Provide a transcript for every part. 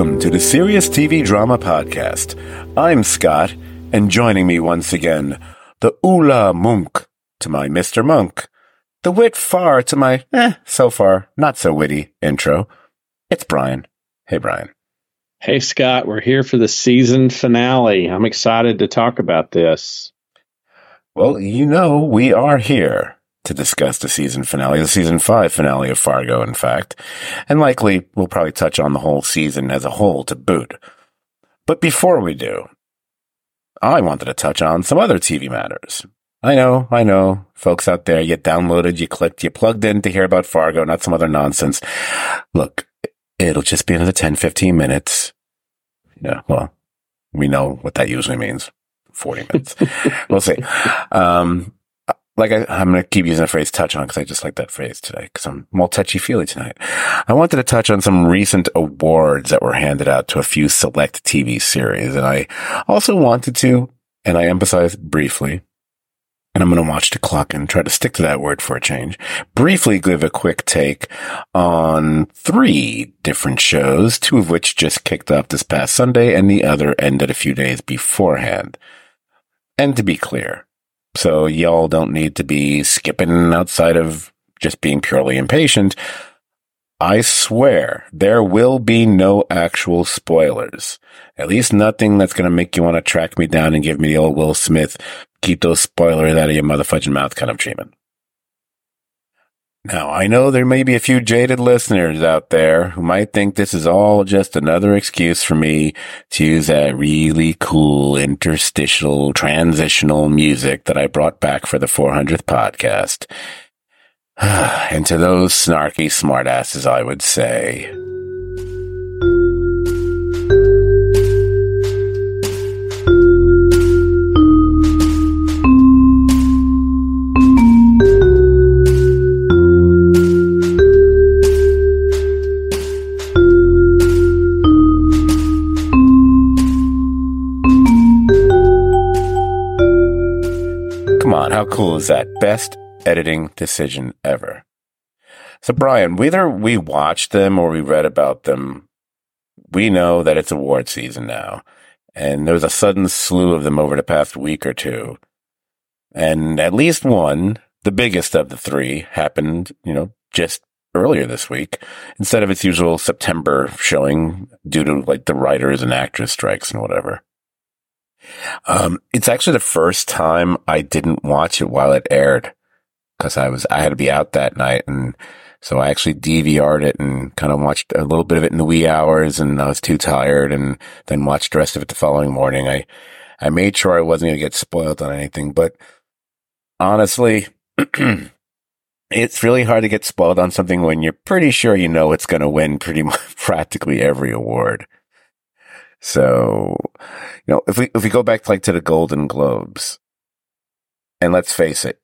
Welcome to the Serious TV Drama Podcast. I'm Scott, and joining me once again, the Ula Munk to my Mr. Monk, the wit far to my, eh, so far, not so witty intro. It's Brian. Hey, Brian. Hey, Scott, we're here for the season finale. I'm excited to talk about this. Well, you know, we are here to discuss the season finale, the season five finale of Fargo, in fact. And likely we'll probably touch on the whole season as a whole to boot. But before we do, I wanted to touch on some other TV matters. I know, I know, folks out there, you downloaded, you clicked, you plugged in to hear about Fargo, not some other nonsense. Look, it'll just be another 10, 15 minutes. Yeah, well, we know what that usually means. 40 minutes. we'll see. Um, like I, am going to keep using the phrase touch on because I just like that phrase today because I'm more touchy feely tonight. I wanted to touch on some recent awards that were handed out to a few select TV series. And I also wanted to, and I emphasize briefly, and I'm going to watch the clock and try to stick to that word for a change. Briefly give a quick take on three different shows, two of which just kicked off this past Sunday and the other ended a few days beforehand. And to be clear, so y'all don't need to be skipping outside of just being purely impatient. I swear there will be no actual spoilers. At least nothing that's going to make you want to track me down and give me the old Will Smith, keep those spoilers out of your motherfucking mouth kind of treatment. Now, I know there may be a few jaded listeners out there who might think this is all just another excuse for me to use that really cool interstitial transitional music that I brought back for the 400th podcast. and to those snarky smartasses, I would say, Come on, how cool is that? Best editing decision ever. So, Brian, whether we watched them or we read about them, we know that it's award season now. And there was a sudden slew of them over the past week or two. And at least one, the biggest of the three, happened, you know, just earlier this week instead of its usual September showing due to like the writers and actors strikes and whatever. Um, it's actually the first time I didn't watch it while it aired because I was, I had to be out that night. And so I actually DVR'd it and kind of watched a little bit of it in the wee hours and I was too tired and then watched the rest of it the following morning. I, I made sure I wasn't going to get spoiled on anything, but honestly, it's really hard to get spoiled on something when you're pretty sure you know it's going to win pretty much practically every award. So, you know, if we, if we go back like to the Golden Globes and let's face it,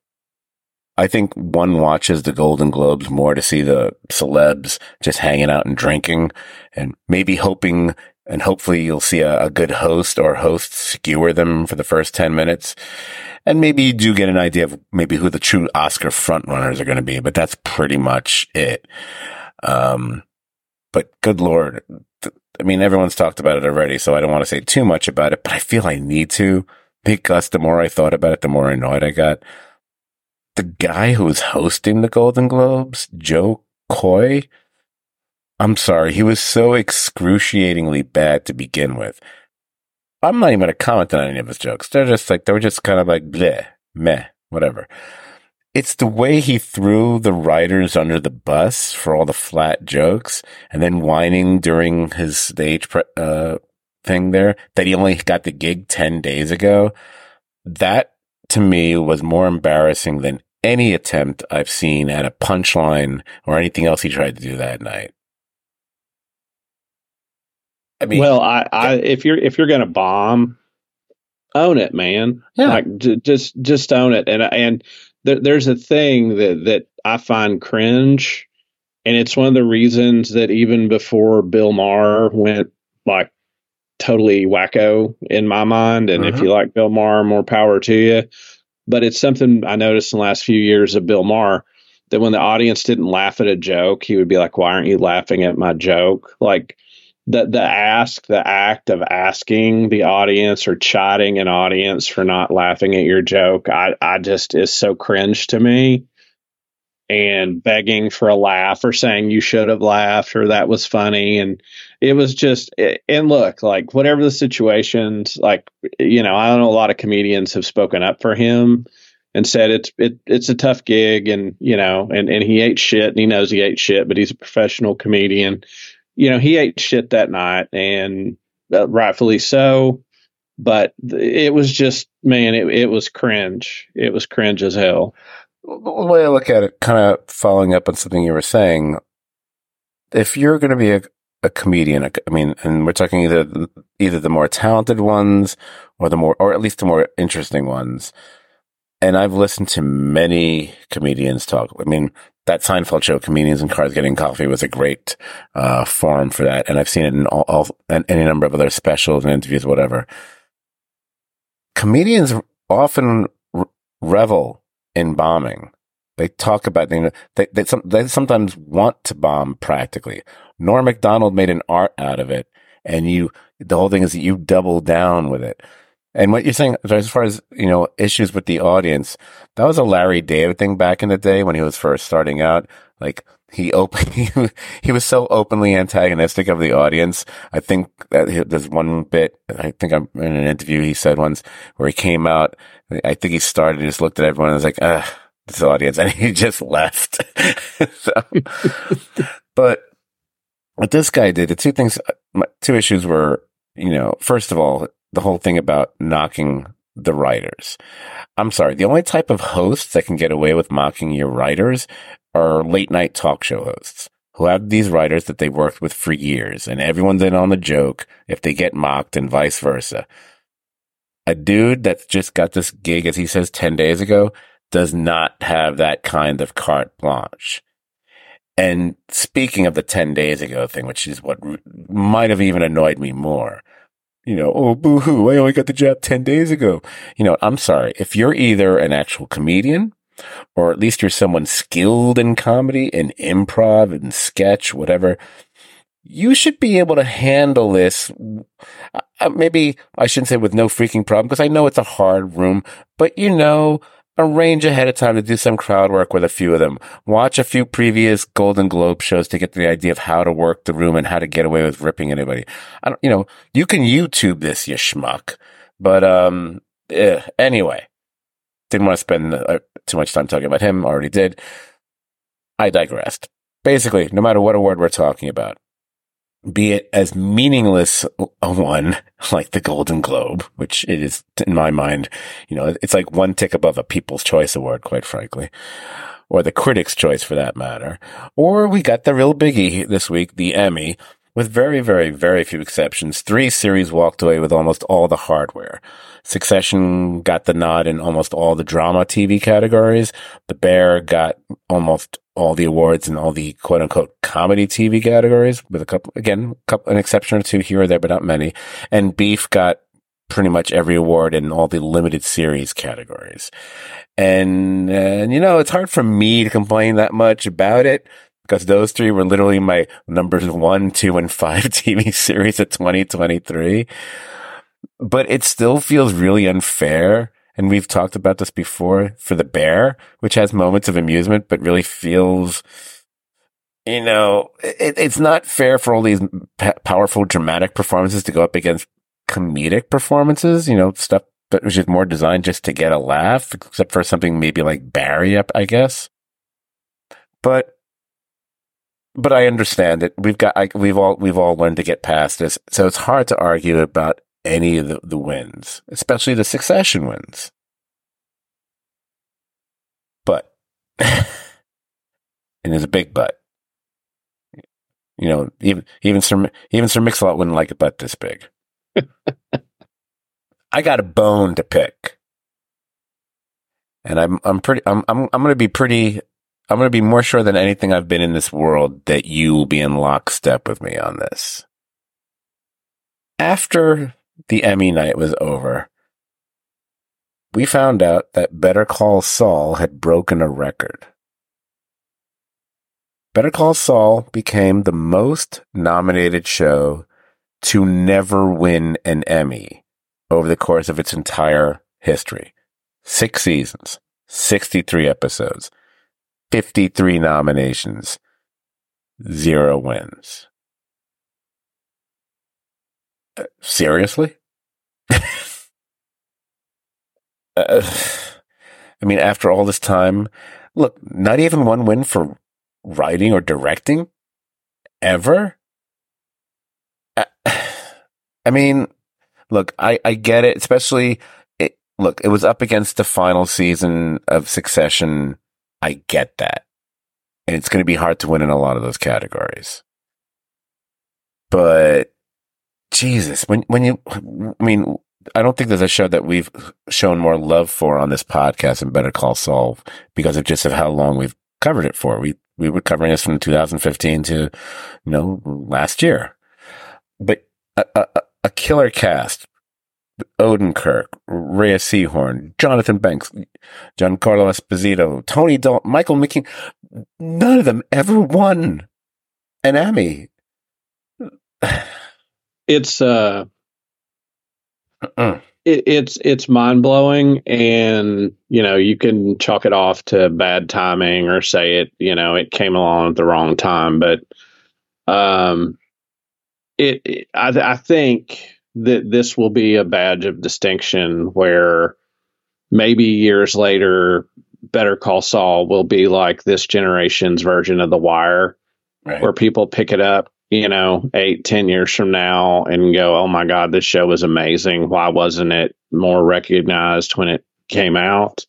I think one watches the Golden Globes more to see the celebs just hanging out and drinking and maybe hoping and hopefully you'll see a, a, good host or hosts skewer them for the first 10 minutes. And maybe you do get an idea of maybe who the true Oscar frontrunners are going to be, but that's pretty much it. Um, but good Lord, I mean, everyone's talked about it already, so I don't want to say too much about it, but I feel I need to because the more I thought about it, the more annoyed I got. The guy who was hosting the Golden Globes, Jo Koy, I'm sorry, he was so excruciatingly bad to begin with. I'm not even going to comment on any of his jokes. They're just like, they were just kind of like, bleh, meh, whatever. It's the way he threw the writers under the bus for all the flat jokes and then whining during his stage pre- uh, thing there that he only got the gig 10 days ago. That to me was more embarrassing than any attempt I've seen at a punchline or anything else he tried to do that night. I mean, well, I, I if you're if you're going to bomb, own it, man. Yeah. Like j- just just own it. And and there, there's a thing that that I find cringe, and it's one of the reasons that even before Bill Maher went like totally wacko in my mind. And if Mhm. you like Bill Maher, more power to you. But it's something I noticed in the last few years of Bill Maher that when the audience didn't laugh at a joke, he would be like, "Why aren't you laughing at my joke?" Like the the ask, the act of asking the audience or chiding an audience for not laughing at your joke, I I just is so cringe to me. And begging for a laugh or saying you should have laughed or that was funny and it was just and look like whatever the situations like you know I don't know a lot of comedians have spoken up for him and said it's it, it's a tough gig and you know and and he ate shit and he knows he ate shit but he's a professional comedian you know he ate shit that night and uh, rightfully so but it was just man it, it was cringe it was cringe as hell The way I look at it, kind of following up on something you were saying, if you're going to be a, a comedian, I mean, and we're talking either either the more talented ones or the more, or at least the more interesting ones. And I've listened to many comedians talk. I mean, that Seinfeld show, Comedians in Cars Getting Coffee, was a great uh, forum for that. And I've seen it in all, all in any number of other specials and interviews, whatever. Comedians often r- revel in bombing. They talk about you know, they they, some, they sometimes want to bomb practically. Norm Macdonald made an art out of it, and you the whole thing is that you double down with it. And what you're saying, as far as you know, issues with the audience, that was a Larry David thing back in the day when he was first starting out. Like he open, he, was so openly antagonistic of the audience. I think that there's one bit. I think I'm in an interview he said once where he came out. I think he started and just looked at everyone and was like, "Ugh, this audience," and he just left. so, but what this guy did, the two things, two issues were, you know, first of all, the whole thing about knocking the writers. I'm sorry, the only type of hosts that can get away with mocking your writers are late night talk show hosts who have these writers that they worked with for years and everyone's in on the joke if they get mocked and vice versa. A dude that's just got this gig, as he says 10 days ago, does not have that kind of carte blanche. And speaking of the 10 days ago thing, which is what might have even annoyed me more, you know, oh, boo hoo, I only got the job 10 days ago. You know, I'm sorry. If you're either an actual comedian or at least you're someone skilled in comedy and improv and sketch, whatever, you should be able to handle this. Uh, maybe I shouldn't say with no freaking problem because I know it's a hard room, but you know, arrange ahead of time to do some crowd work with a few of them. Watch a few previous Golden Globe shows to get the idea of how to work the room and how to get away with ripping anybody. I don't, you know, you can YouTube this, you schmuck. But, um, eh, anyway, didn't want to spend uh, too much time talking about him. Already did. I digressed. Basically, no matter what award we're talking about, be it as meaningless a one like the Golden Globe, which it is in my mind, you know, it's like one tick above a People's Choice Award, quite frankly, or the Critics' Choice for that matter. Or we got the real biggie this week, the Emmy, with very, very, very few exceptions. Three series walked away with almost all the hardware. Succession got the nod in almost all the drama TV categories. The Bear got almost all the awards in all the quote unquote comedy TV categories with a couple, again, couple, an exception or two here or there, but not many. And Beef got pretty much every award in all the limited series categories. And, and you know, it's hard for me to complain that much about it because those three were literally my numbers one, two, and five TV series of 2023. But it still feels really unfair. And we've talked about this before for the bear, which has moments of amusement, but really feels, you know, it, it's not fair for all these p- powerful dramatic performances to go up against comedic performances, you know, stuff that was just more designed just to get a laugh, except for something maybe like Barry up, I guess. But but I understand it. We've got, I, we've all, we've all learned to get past this. So it's hard to argue about any of the, the wins, especially the succession wins. But, and there's a big but. You know, even, even Sir, even Sir Mix-a-Lot wouldn't like a butt this big. I got a bone to pick. And I'm, I'm pretty, I'm, I'm, I'm going to be pretty, I'm going to be more sure than anything I've been in this world that you will be in lockstep with me on this. After the Emmy night was over, we found out that Better Call Saul had broken a record. Better Call Saul became the most nominated show to never win an Emmy over the course of its entire history. Six seasons, 63 episodes, 53 nominations, zero wins. Uh, seriously? uh, I mean, after all this time, look, not even one win for writing or directing ever. Uh, I mean, look, I, I get it, especially it, look, it was up against the final season of Succession. I get that. And it's going to be hard to win in a lot of those categories. But Jesus, when, when you, I mean, I don't think there's a show that we've shown more love for on this podcast than Better Call Saul because of just of how long we've covered it for. We, we were covering this from 2015 to, you know, last year. But a, a, a killer cast. Odenkirk, Rhea Seehorn, Jonathan Banks, Giancarlo Esposito, Tony Dalton, Michael McKean. None of them ever won an Emmy. It's uh uh-uh. It, it's it's mind blowing, and you know you can chalk it off to bad timing or say it you know it came along at the wrong time, but um, it, it I, I think that this will be a badge of distinction where maybe years later, Better Call Saul will be like this generation's version of The Wire, right. where people pick it up you know, eight, ten years from now and go, oh my God, this show was amazing. Why wasn't it more recognized when it came out?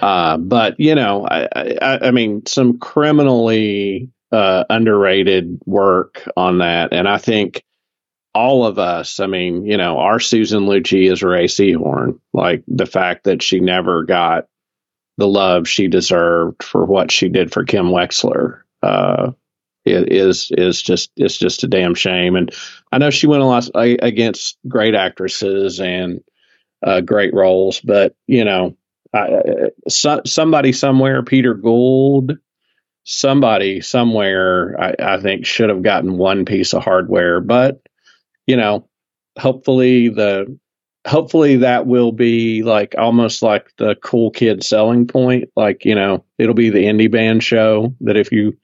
Uh, but, you know, I, I, I mean, some criminally uh, underrated work on that. And I think all of us, I mean, you know, our Susan Lucci is Rhea Seehorn. Like the fact that she never got the love she deserved for what she did for Kim Wexler. Uh, is is just it's just a damn shame. And I know she went a lot against great actresses and uh, great roles, but you know, I, so, somebody somewhere, Peter Gould, somebody somewhere, I, I think should have gotten one piece of hardware. But you know, hopefully the hopefully that will be like almost like the cool kid selling point. Like you know, it'll be the indie band show that if you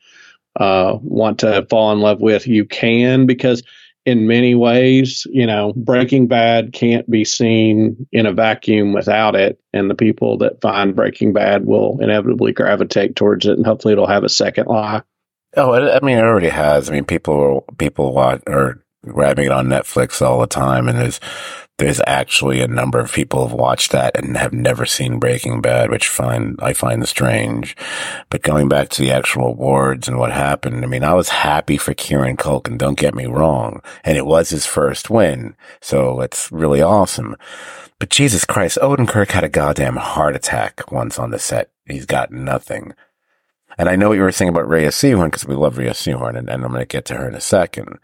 uh, want to fall in love with, you can because in many ways, you know, Breaking Bad can't be seen in a vacuum without it. And the people that find Breaking Bad will inevitably gravitate towards it, and hopefully it'll have a second life. Oh, I mean, it already has. I mean, people people watch or grabbing it on Netflix all the time, and there's there's actually a number of people have watched that and have never seen Breaking Bad, which find I find strange. But going back to the actual awards and what happened, I mean, I was happy for Kieran Culkin. Don't get me wrong, and it was his first win, so it's really awesome. But Jesus Christ, Odenkirk had a goddamn heart attack once on the set. He's got nothing. And I know what you were saying about Rhea Seehorn because we love Rhea Seehorn, and, and I'm going to get to her in a second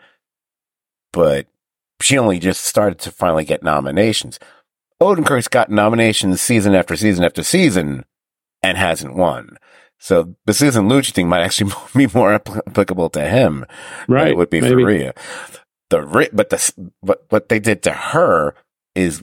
but she only just started to finally get nominations. Odenkirk's got nominations season after season after season and hasn't won. So the Susan Lucci thing might actually be more applicable to him right, it would be maybe. for Rhea. The but the but what they did to her is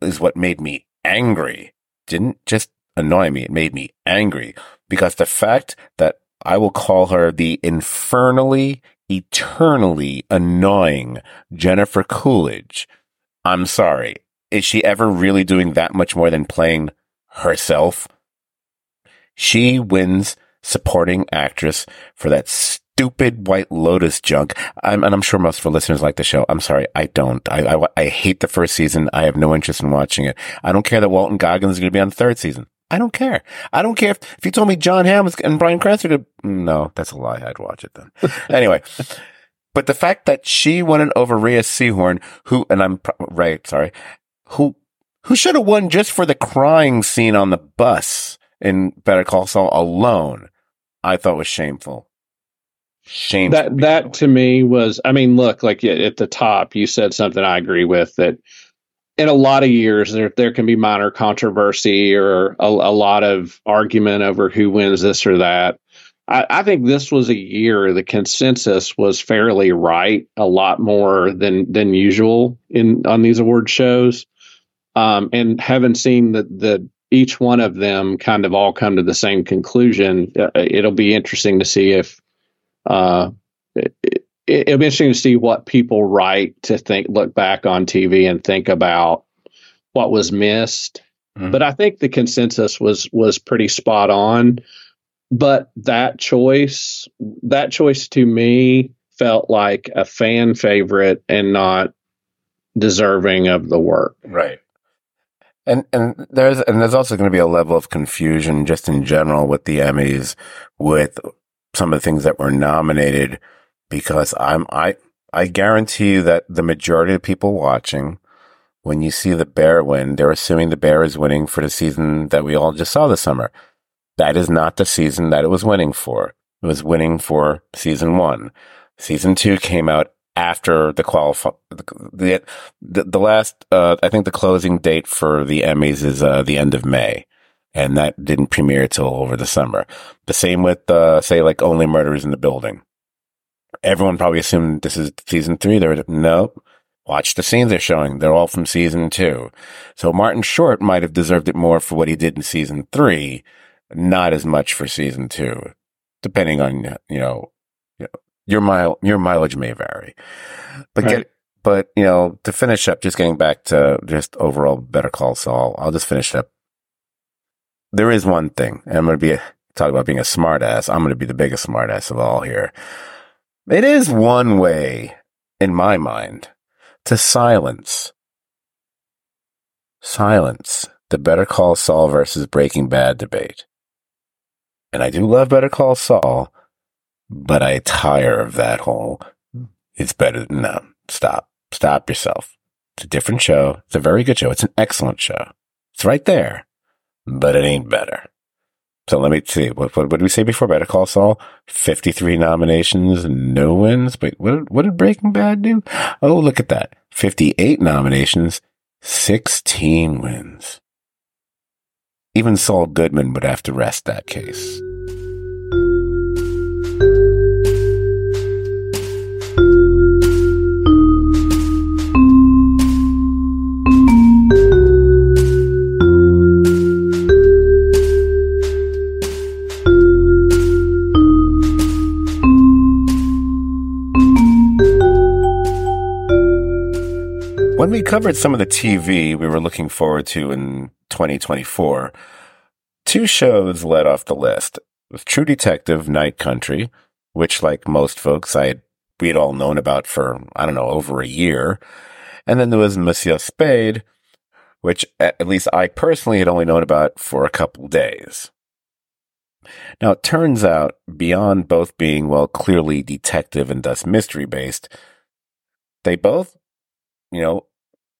is what made me angry. Didn't just annoy me; it made me angry because the fact that I will call her the infernally eternally annoying Jennifer Coolidge. I'm sorry. Is she ever really doing that much more than playing herself? She wins supporting actress for that stupid White Lotus junk. I'm, and I'm sure most of our listeners like the show. I'm sorry. I don't. I, I, I hate the first season. I have no interest in watching it. I don't care that Walton Goggins is going to be on the third season. I don't care. I don't care if, if you told me Jon Hamm and Bryan Cranston could, no, that's a lie. I'd watch it then. anyway, but the fact that she won an over Rhea Seehorn, who, and I'm right, sorry, who who should have won just for the crying scene on the bus in Better Call Saul alone, I thought was shameful. Shameful. That that to me was. I mean, look, like at the top, you said something I agree with that. In a lot of years, there there can be minor controversy or a, a lot of argument over who wins this or that. I, I think this was a year the consensus was fairly right, a lot more than than usual in on these award shows. Um, and having seen that the each one of them kind of all come to the same conclusion, uh, it'll be interesting to see if uh, it, it'll be interesting to see what people write to think, look back on TV and think about what was missed. Mm-hmm. But I think the consensus was was pretty spot on. But that choice, that choice to me felt like a fan favorite and not deserving of the work. Right. And and there's and there's also going to be a level of confusion just in general with the Emmys with some of the things that were nominated because I'm I I guarantee you that the majority of people watching when you see the bear win, they're assuming the bear is winning for the season that we all just saw this summer. That is not the season that it was winning for. It was winning for season one. Season two came out after the qualify the, the the last uh, I think the closing date for the Emmys is uh, the end of May, and that didn't premiere till over the summer. The same with uh, say like Only Murders in the Building. Everyone probably assumed this is season three. They're no. Watch the scenes they're showing. They're all from season two. So Martin Short might have deserved it more for what he did in season three, not as much for season two, depending on you know, your mile your mileage may vary, but right. get but you know to finish up, just getting back to just overall Better Call Saul. I'll just finish up. There is one thing, and I'm going to be talk about being a smartass. I'm going to be the biggest smartass of all here. It is one way, in my mind, to silence silence the Better Call Saul versus Breaking Bad debate. And I do love Better Call Saul, but I tire of that whole, it's better than, no, stop, stop yourself. It's a different show. It's a very good show. It's an excellent show. It's right there, but it ain't better. So let me see. What, what, did we say before Better Call Saul? 53 nominations, no wins. But what, what did Breaking Bad do? Oh, look at that. 58 nominations, 16 wins. Even Saul Goodman would have to rest that case. We covered some of the TV we were looking forward to in 2024, two shows led off the list. True Detective Night Country, which, like most folks, I had, we had all known about for, I don't know, over a year. And then there was Monsieur Spade, which at least I personally had only known about for a couple days. Now, it turns out, beyond both being, well, clearly detective and thus mystery based, they both, you know,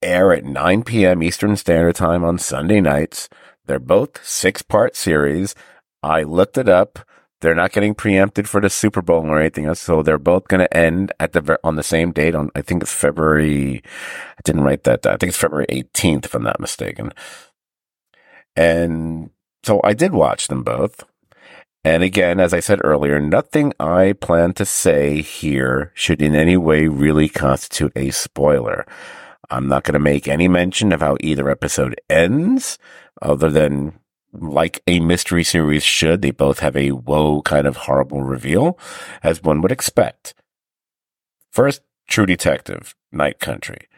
air at 9 p.m. Eastern Standard Time on Sunday nights. They're both six part series. I looked it up. They're not getting preempted for the Super Bowl or anything else, so they're both going to end at the on the same date. On I think it's February. I didn't write that down. I think it's February 18th, if I'm not mistaken. And so I did watch them both. And again, as I said earlier, nothing I plan to say here should in any way really constitute a spoiler. I'm not going to make any mention of how either episode ends, other than like a mystery series should. They both have a whoa kind of horrible reveal, as one would expect. First, True Detective, Night Country.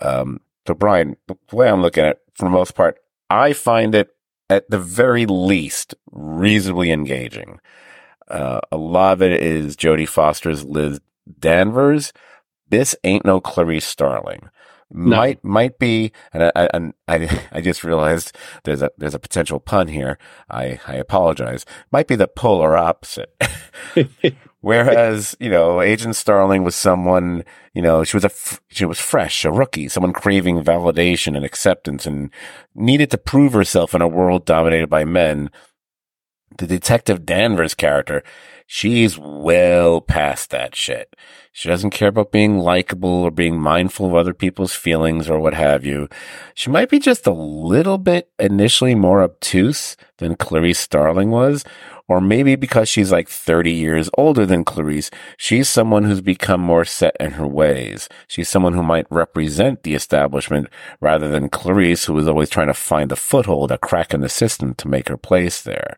Um, so, Brian, the way I'm looking at it, for the most part, I find it at the very least reasonably engaging. Uh, a lot of it is Jodie Foster's Liz Danvers. This ain't no Clarice Starling. No. might might be, and I, I- and I I just realized there's a there's a potential pun here. I I apologize. Might be the polar opposite. Whereas, you know, Agent Starling was someone, you know, she was a, she was fresh, a rookie, someone craving validation and acceptance and needed to prove herself in a world dominated by men. The Detective Danvers character, she's well past that shit. She doesn't care about being likable or being mindful of other people's feelings or what have you. She might be just a little bit initially more obtuse than Clarice Starling was, or maybe because she's like 30 years older than Clarice, she's someone who's become more set in her ways. She's someone who might represent the establishment rather than Clarice, who was always trying to find a foothold, a crack in the system to make her place there.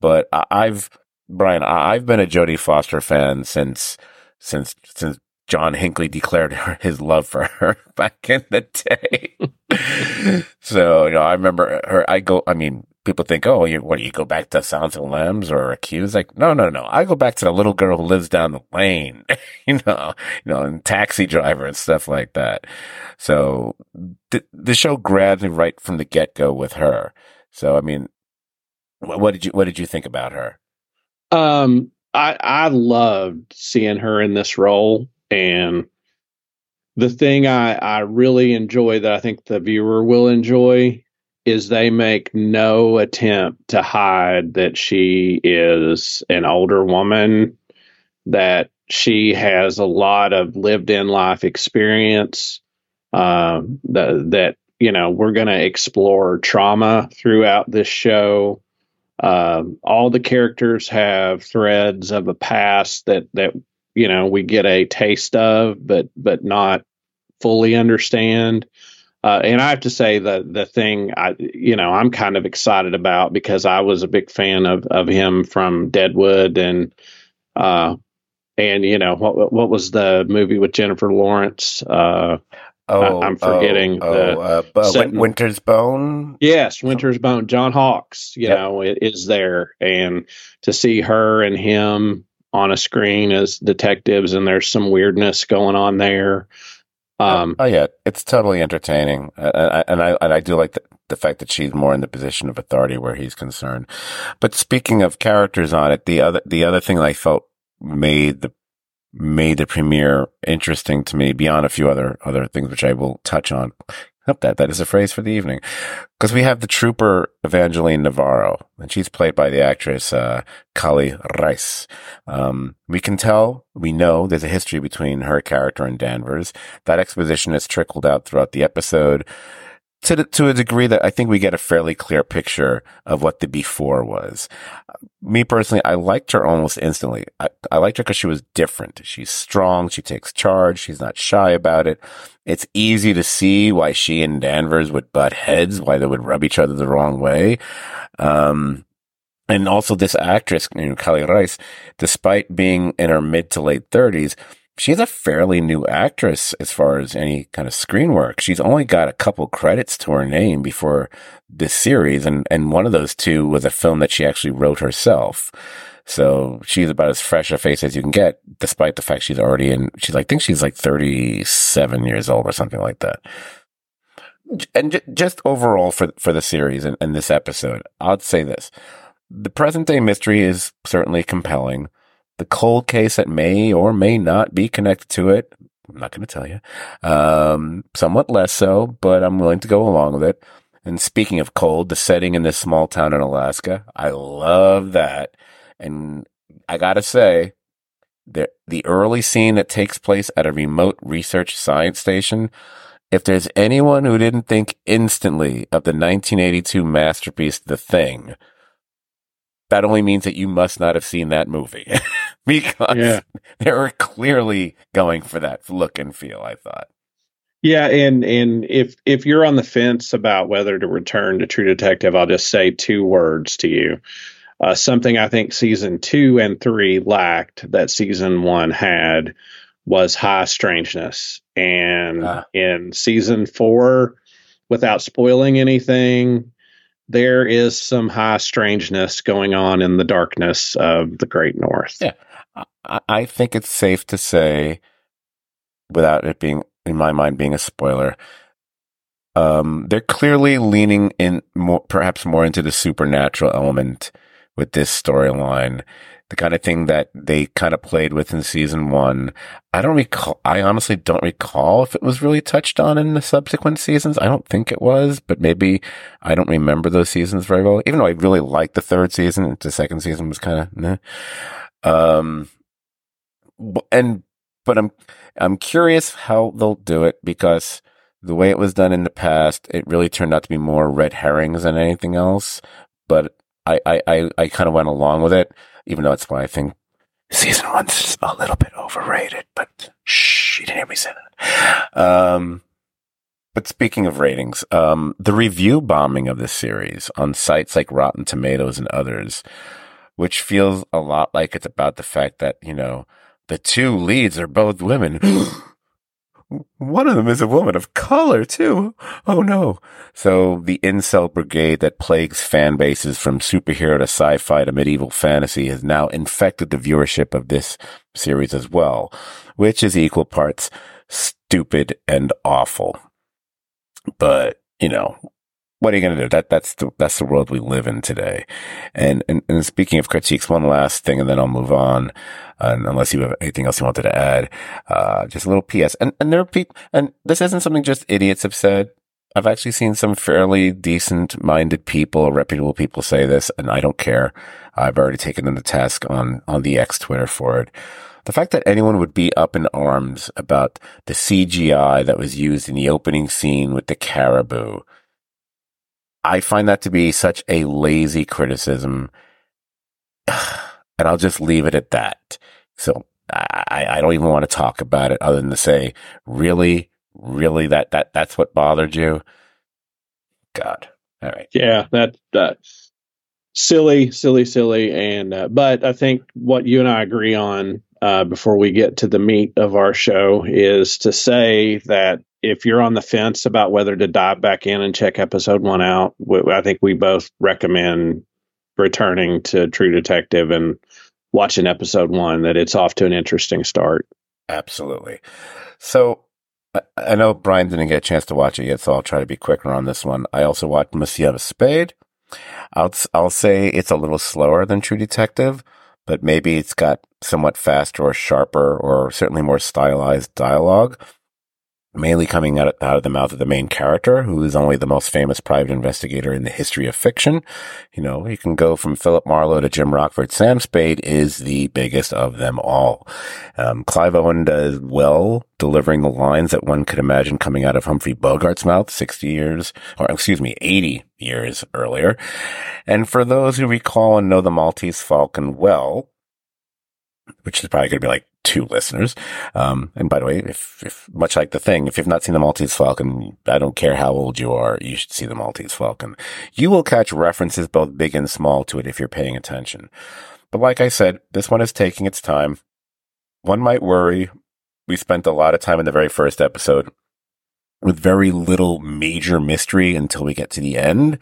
But I've, Brian, I've been a Jodie Foster fan since, since, since John Hinckley declared his love for her back in the day. so, you know, I remember her, I go, I mean, people think, oh, you, what you go back to Silence of Lambs or Accused? Like, no, no, no. I go back to the little girl who lives down the lane, you know, you know, and taxi driver and stuff like that. So the, the show grabbed me right from the get go with her. So, I mean, what did you, what did you think about her? Um, I I loved seeing her in this role, and the thing I I really enjoy that I think the viewer will enjoy is they make no attempt to hide that she is an older woman, that she has a lot of lived in life experience, um, that that you know we're going to explore trauma throughout this show. Um, all the characters have threads of a past that that you know we get a taste of, but but not fully understand. Uh, and I have to say the the thing I you know I'm kind of excited about because I was a big fan of of him from Deadwood and uh and you know what what was the movie with Jennifer Lawrence? Uh, Oh, I'm forgetting Oh, the oh, uh, Bu- Winter's Bone. Yes, Winter's Bone. John Hawkes, you Yep. know, i- is there, and to see her and him on a screen as detectives, and there's some weirdness going on there. Um, oh yeah, it's totally entertaining, uh, and I and I do like the, the fact that she's more in the position of authority where he's concerned. But speaking of characters on it, the other the other thing I felt made the made the premiere interesting to me beyond a few other other things which I will touch on. Hope that that is a phrase for the evening, because we have the trooper Evangeline Navarro, and she's played by the actress uh, Kali Rice. Um, we can tell, we know there's a history between her character and Danvers. That exposition has trickled out throughout the episode to to a degree that I think we get a fairly clear picture of what the before was. Me personally, I liked her almost instantly. I, I liked her because she was different. She's strong. She takes charge. She's not shy about it. It's easy to see why she and Danvers would butt heads, why they would rub each other the wrong way. Um, and also this actress, you know, Kali Rice, despite being in her mid to late thirties, she's a fairly new actress as far as any kind of screen work. She's only got a couple credits to her name before this series, and, and one of those two was a film that she actually wrote herself. So she's about as fresh a face as you can get, despite the fact she's already in, she's like, I think she's like 37 years old or something like that. And j- just overall for, for the series and, and this episode, I'd say this. The present day mystery is certainly compelling the cold case that may or may not be connected to it. I'm not going to tell you. Um, somewhat less so, but I'm willing to go along with it. And speaking of cold, the setting in this small town in Alaska, I love that. And I gotta say, the, the early scene that takes place at a remote research science station, if there's anyone who didn't think instantly of the 1982 masterpiece, The Thing, that only means that you must not have seen that movie because Yeah. they were clearly going for that look and feel. I thought. yeah, and and if if you're on the fence about whether to return to True Detective, I'll just say two words to you. Uh, something I think season two and three lacked that season one had was high strangeness, and Ah. in season four, without spoiling anything, there is some high strangeness going on in the darkness of the Great North. Yeah. I, think it's safe to say, without it being in my mind, being a spoiler. Um, they're clearly leaning in more, perhaps more into the supernatural element with this storyline the kind of thing that they kind of played with in season one. I don't recall, I honestly don't recall if it was really touched on in the subsequent seasons. I don't think it was, but maybe I don't remember those seasons very well, even though I really liked the third season. The second season was kind of. Um, and, but I'm, I'm curious how they'll do it because the way it was done in the past, it really turned out to be more red herrings than anything else. But I, I, I, I kind of went along with it even though it's why I think season one's a little bit overrated, but shh, you didn't hear me say that. Um, but speaking of ratings, um, the review bombing of this series on sites like Rotten Tomatoes and others, which feels a lot like it's about the fact that, you know, the two leads are both women. one of them is a woman of color too. Oh no. So the incel brigade that plagues fan bases from superhero to sci-fi to medieval fantasy has now infected the viewership of this series as well, which is equal parts stupid and awful. But, you know, what are you going to do? That, that's the, that's the world we live in today. And, and, and speaking of critiques, one last thing and then I'll move on. And unless you have anything else you wanted to add, uh, just a little PS. And, and there are people, and this isn't something just idiots have said. I've actually seen some fairly decent minded people, reputable people say this, and I don't care. I've already taken them to task on, on the X Twitter for it. The fact that anyone would be up in arms about the CGI that was used in the opening scene with the caribou I find that to be such a lazy criticism. And I'll just leave it at that. So I, I don't even want to talk about it other than to say, really, really that, that, that's what bothered you. God. All right. Yeah. That, that silly, silly, silly. And, uh, but I think what you and I agree on, uh, before we get to the meat of our show is to say that if you're on the fence about whether to dive back in and check episode one out, I think we both recommend returning to True Detective and watching episode one. That it's off to an interesting start. Absolutely. So I know Brian didn't get a chance to watch it yet, so I'll try to be quicker on this one. I also watched Monsieur Spade. I'll I'll say it's a little slower than True Detective, but maybe it's got somewhat faster or sharper or certainly more stylized dialogue mainly coming out of, out of the mouth of the main character, who is only the most famous private investigator in the history of fiction. You know, you can go from Philip Marlowe to Jim Rockford. Sam Spade is the biggest of them all. Um, Clive Owen does well delivering the lines that one could imagine coming out of Humphrey Bogart's mouth 60 years, or excuse me, 80 years earlier. And for those who recall and know the Maltese Falcon well, which is probably going to be like two listeners. Um, and by the way, if, if much like the thing, if you've not seen the Maltese Falcon, I don't care how old you are, you should see the Maltese Falcon. You will catch references both big and small to it if you're paying attention. But like I said, this one is taking its time. One might worry. We spent a lot of time in the very first episode with very little major mystery until we get to the end.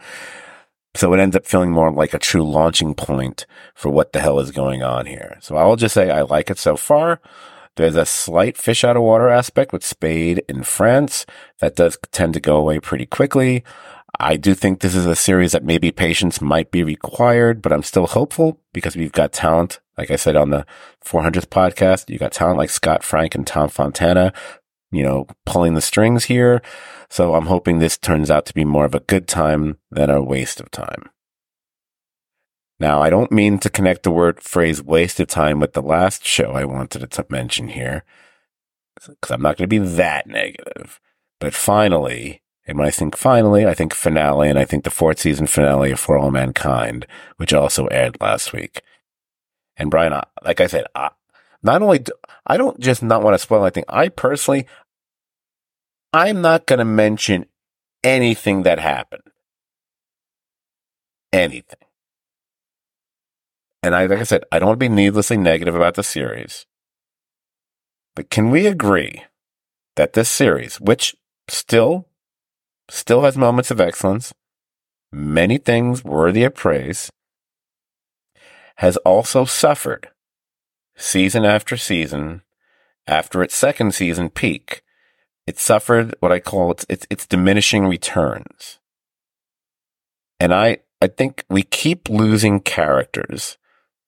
So it ends up feeling more like a true launching point for what the hell is going on here. So I'll just say I like it so far. There's a slight fish out of water aspect with Spade in France that does tend to go away pretty quickly. I do think this is a series that maybe patience might be required, but I'm still hopeful because we've got talent. Like I said on the 400th podcast, you got talent like Scott Frank and Tom Fontana, you know, pulling the strings here. So I'm hoping this turns out to be more of a good time than a waste of time. Now, I don't mean to connect the word phrase waste of time with the last show I wanted to mention here, because I'm not going to be that negative. But finally, and when I think finally, I think finale, and I think the fourth season finale of For All Mankind, which also aired last week. And Brian, like I said, I, not only do, I don't just not want to spoil anything. I personally, I'm not going to mention anything that happened. Anything. And I, like I said, I don't want to be needlessly negative about the series. But can we agree that this series, which still, still has moments of excellence, many things worthy of praise, has also suffered season after season after its second season peak it suffered what I call it's, it's, it's diminishing returns. And I, I think we keep losing characters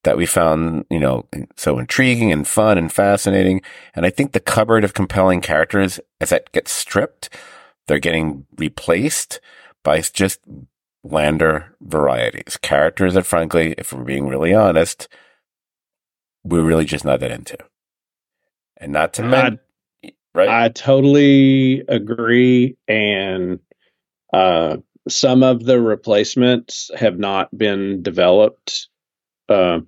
that we found, you know, so intriguing and fun and fascinating. And I think the cupboard of compelling characters, as that gets stripped, they're getting replaced by just lander varieties, characters that frankly, if we're being really honest, we're really just not that into. And not to mention, right? I totally agree. And, uh, some of the replacements have not been developed. Uh,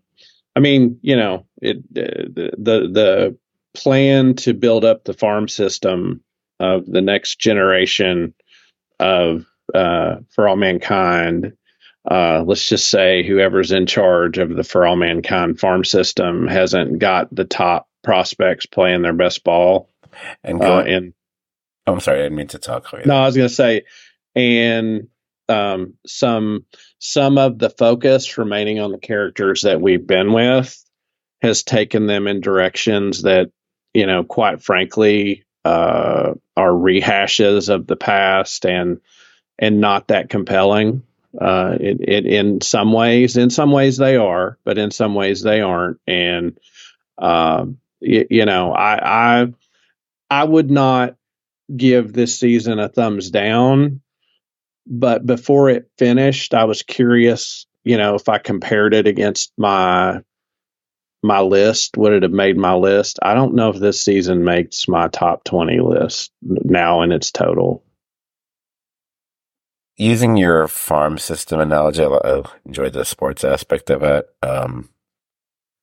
I mean, you know, it the the the plan to build up the farm system of the next generation of uh, for all mankind. Uh, let's just say whoever's in charge of the for all mankind farm system hasn't got the top prospects playing their best ball. And uh, and oh, I'm sorry, I didn't mean to talk. No, I was going to say, and um, some some of the focus remaining on the characters that we've been with has taken them in directions that you know, quite frankly, uh, are rehashes of the past and and not that compelling. Uh, it, it, in some ways, in some ways they are, but in some ways they aren't. And uh, y- you know, I, I I would not give this season a thumbs down, but before it finished, I was curious. You know, if I compared it against my my list, would it have made my list? I don't know if this season makes my top 20 list now in its total. Using your farm system analogy, I enjoyed the sports aspect of it. Um,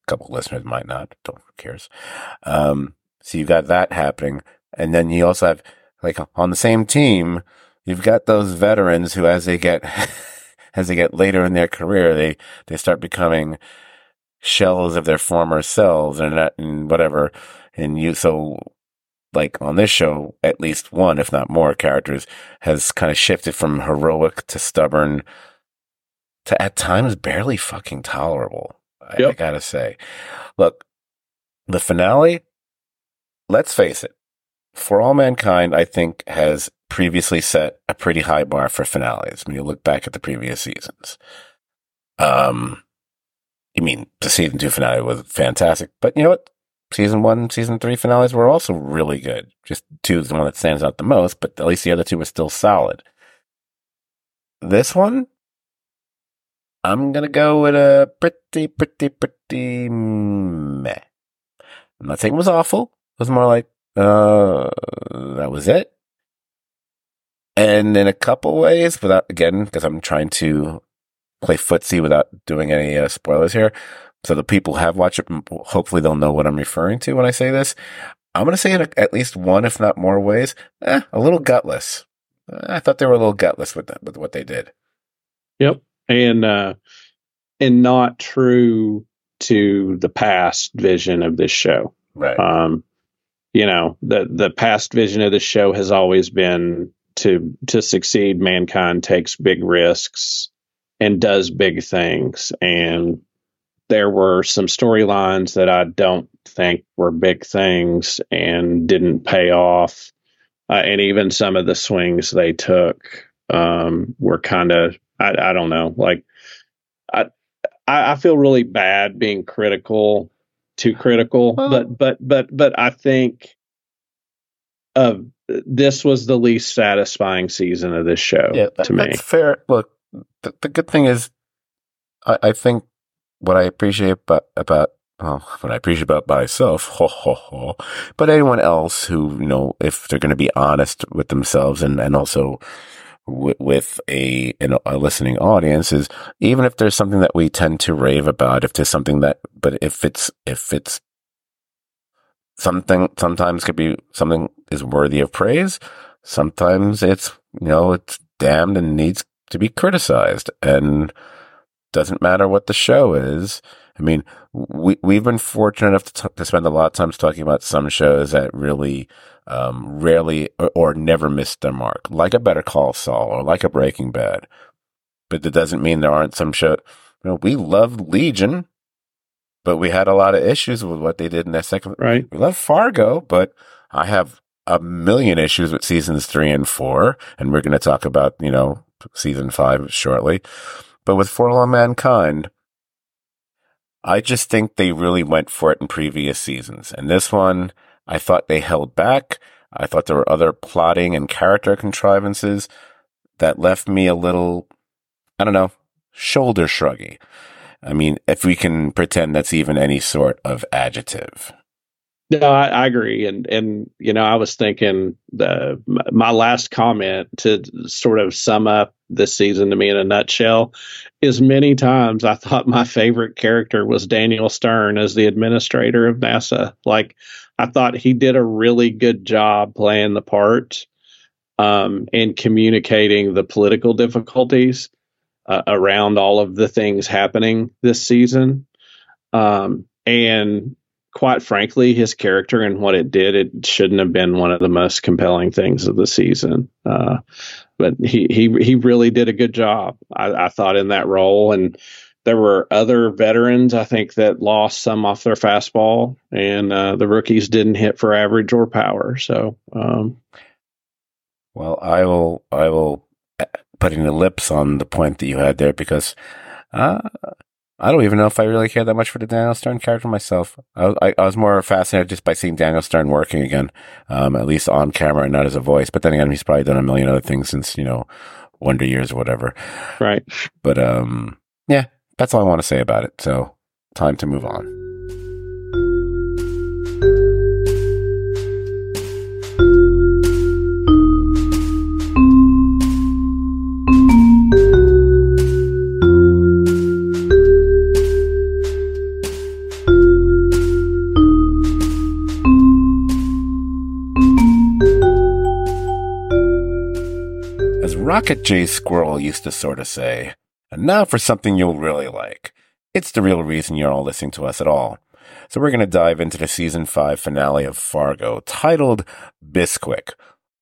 a couple listeners might not, don't who cares. Um, so you've got that happening. And then you also have, like, on the same team, you've got those veterans who, as they get, as they get later in their career, they, they start becoming, shells of their former selves and and whatever. And you, so like on this show, at least one, if not more characters has kind of shifted from heroic to stubborn to at times barely fucking tolerable. Yep. I, I gotta say, look, the finale, let's face it, for all mankind, I think has previously set a pretty high bar for finales when you look back at the previous seasons. Um, I mean, the season two finale was fantastic, but you know what? Season one, season three finales were also really good. Just two is the one that stands out the most, but at least the other two were still solid. This one, I'm gonna go with a pretty, pretty, pretty meh. I'm not saying it was awful. It was more like, uh, that was it. And in a couple ways, without, again, because I'm trying to play footsie without doing any uh, spoilers here. So the people have watched it, hopefully they'll know what I'm referring to when I say this. I'm going to say in at least one, if not more ways, eh, a little gutless. I thought they were a little gutless with that, with what they did. Yep. And, uh, and not true to the past vision of this show. Right. Um, you know, the, the past vision of the show has always been to, to succeed, mankind takes big risks and does big things. And there were some storylines that I don't think were big things and didn't pay off. Uh, and even some of the swings they took um, were kind of, I, I, don't know, like I, I feel really bad being critical, too critical, well, but, but, but, but I think of this was the least satisfying season of this show yeah, that, to me. fair. Look, the, the good thing is, I, I think what I appreciate about, about well, what I appreciate about myself, ho, ho, ho, but anyone else who, you know, if they're going to be honest with themselves and, and also with a, know, a listening audience is even if there's something that we tend to rave about, if there's something that, but if it's, if it's something, sometimes could be something is worthy of praise. Sometimes it's, you know, it's damned and needs to be criticized and doesn't matter what the show is. I mean, we, we've been fortunate enough to, t- to spend a lot of times talking about some shows that really, um, rarely or, or never missed their mark, like a Better Call Saul or like a Breaking Bad. But that doesn't mean there aren't some shows. You know, we love Legion, but we had a lot of issues with what they did in that second. Right. We love Fargo, but I have a million issues with seasons three and four, and we're going to talk about, you know, season five shortly. But with For All Mankind, I just think they really went for it in previous seasons. And this one, I thought they held back. I thought there were other plotting and character contrivances that left me a little, I don't know, shoulder shruggy. I mean, if we can pretend that's even any sort of adjective. No, I, I, agree, and and you know, I was thinking the my last comment to sort of sum up this season to me in a nutshell is many times I thought my favorite character was Daniel Stern as the administrator of NASA. Like I thought he did a really good job playing the part um, and communicating the political difficulties uh, around all of the things happening this season. Um, and quite frankly, his character and what it did, it shouldn't have been one of the most compelling things of the season. Uh, but he, he, he really did a good job, I, I, thought, in that role. And there were other veterans, I think, that lost some off their fastball, and uh, the rookies didn't hit for average or power. So, um, well, I will, I will putting the lips on the point that you had there because uh, I don't even know if I really care that much for the Daniel Stern character myself. I, I, I was more fascinated just by seeing Daniel Stern working again, um, at least on camera and not as a voice. But then again, he's probably done a million other things since, you know, Wonder Years or whatever. Right. But um, yeah, that's all I want to say about it. So time to move on. Rocket J Squirrel used to sort of say, and now for something you'll really like. It's the real reason you're all listening to us at all. So we're going to dive into the season five finale of Fargo, titled Bisquik.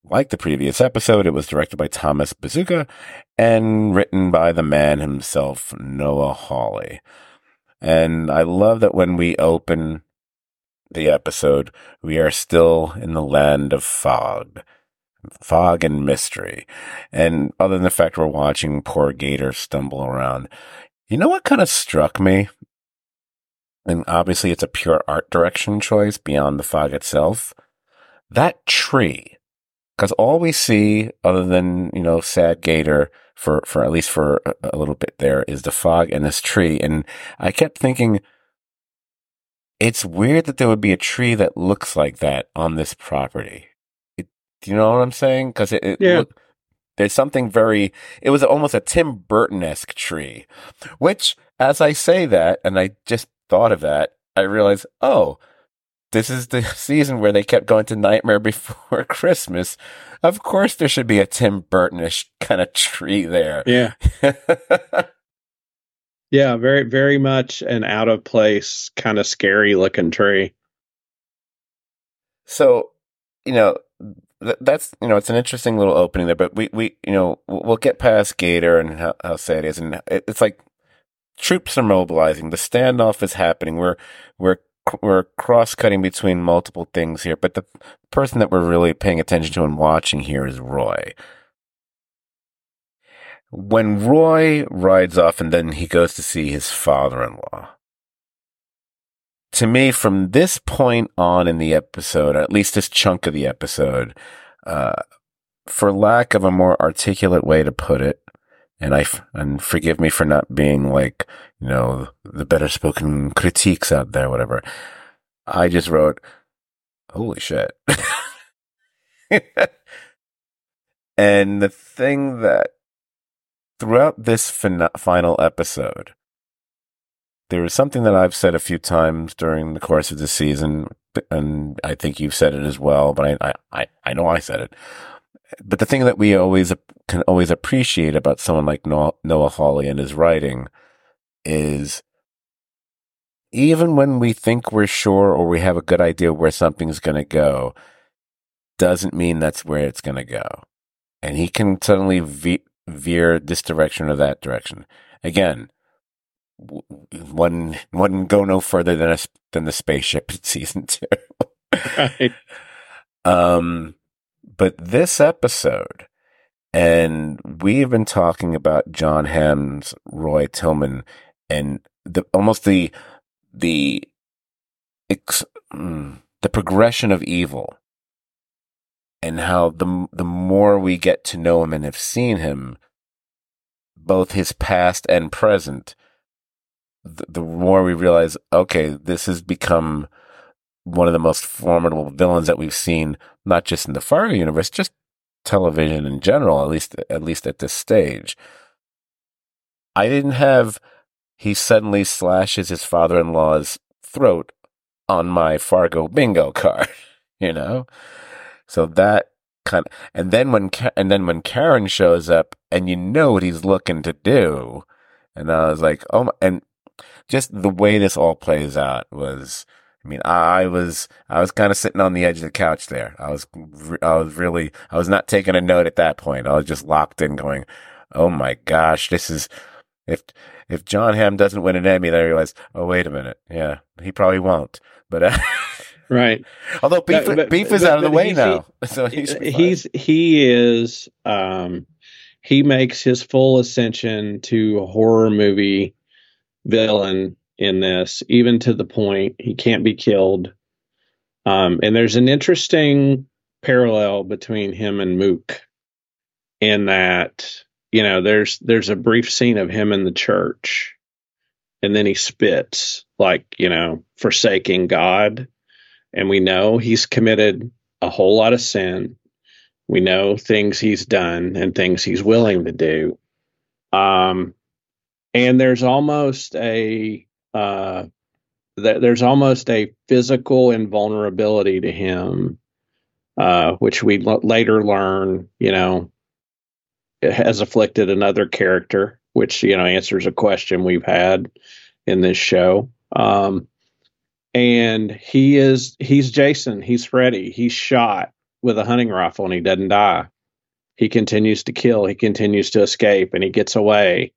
Like the previous episode, it was directed by Thomas Bezucha and written by the man himself, Noah Hawley. And I love that when we open the episode, we are still in the land of fog fog and mystery. And other than the fact we're watching poor Gator stumble around, you know what kind of struck me? And obviously it's a pure art direction choice beyond the fog itself. That tree. Cause all we see other than, you know, sad Gator for, for at least for a little bit there is the fog and this tree. And I kept thinking, it's weird that there would be a tree that looks like that on this property. Do you know what I'm saying? Because it, it yeah. Look, there's something very. It was almost a Tim Burton esque tree, which, as I say that, and I just thought of that, I realized, oh, this is the season where they kept going to Nightmare Before Christmas. Of course, there should be a Tim Burtonish kind of tree there. Yeah. yeah, very, very much an out of place, kind of scary looking tree. So, you know, that's you know it's an interesting little opening there, but we we you know we'll get past Gator and how, how sad it is, and it's like troops are mobilizing. The standoff is happening. We're we're we're cross cutting between multiple things here, but the person that we're really paying attention to and watching here is Roy. When Roy rides off and then he goes to see his father in law, to me, from this point on in the episode, or at least this chunk of the episode, uh, for lack of a more articulate way to put it, and I and forgive me for not being like you know the better spoken critiques out there, whatever. I just wrote, "Holy shit!" and the thing that throughout this fin- final episode there is something that I've said a few times during the course of the season, and I think you've said it as well, but I, I, I know I said it. But the thing that we always can always appreciate about someone like Noah, Hawley and his writing is even when we think we're sure or we have a good idea where something's going to go, doesn't mean that's where it's going to go. And he can suddenly ve- veer this direction or that direction. Again, one wouldn't go no further than a, than the spaceship in season two. right. Um, But this episode, and we've been talking about Jon Hamm's Roy Tillman and the almost the the ex, mm, the progression of evil and how the the more we get to know him and have seen him both his past and present the, more we realize okay this has become one of the most formidable villains that we've seen not just in the Fargo universe just television in general at least at least at this stage i didn't have he suddenly slashes his father-in-law's throat on my Fargo bingo card, you know? So that kind of, and then when, and then when Karen shows up and you know what he's looking to do, and I was like, oh, my, and just the way this all plays out was, I mean, I was, I was kind of sitting on the edge of the couch there. I was, I was really, I was not taking a note at that point. I was just locked in going, oh my gosh, this is, if, if Jon Hamm doesn't win an Emmy, then I realize, oh, wait a minute. Yeah, he probably won't. But, uh, right. Although beef, but, but, beef is but, out of the way now. So he's, he's, he is, um, he makes his full ascension to a horror movie villain in this, even to the point he can't be killed. Um, and there's an interesting parallel between him and Mook in that you know, there's there's a brief scene of him in the church, and then he spits like you know, forsaking God, and we know he's committed a whole lot of sin. We know things he's done and things he's willing to do. Um, and there's almost a uh, th- there's almost a physical invulnerability to him, uh, which we l- later learn, you know, has afflicted another character, which you know answers a question we've had in this show. Um, and he is he's Jason, he's Freddy, he's shot with a hunting rifle and he doesn't die. He continues to kill, he continues to escape, and he gets away,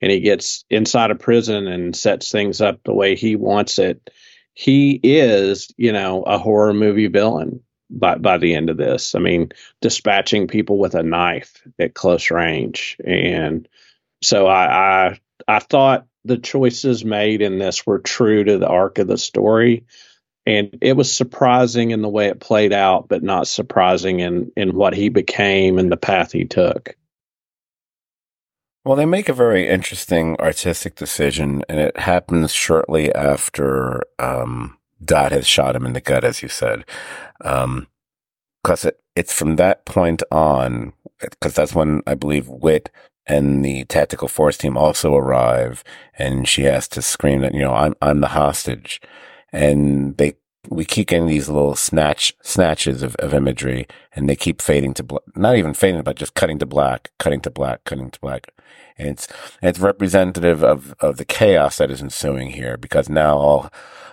and he gets inside a prison and sets things up the way he wants it. He is, you know, a horror movie villain by by the end of this. I mean, dispatching people with a knife at close range, and so I I, I thought the choices made in this were true to the arc of the story. And it was surprising in the way it played out, but not surprising in, in what he became and the path he took. Well, they make a very interesting artistic decision, and it happens shortly after um, Dot has shot him in the gut, as you said. Um, cause it, it's from that point on, cause that's when I believe Whit and the tactical force team also arrive and she has to scream that, you know, I'm, I'm the hostage. And they, we keep getting these little snatch, snatches of, of imagery and they keep fading to black, not even fading, but just cutting to black, cutting to black, cutting to black. And it's, it's representative of, of the chaos that is ensuing here because now all,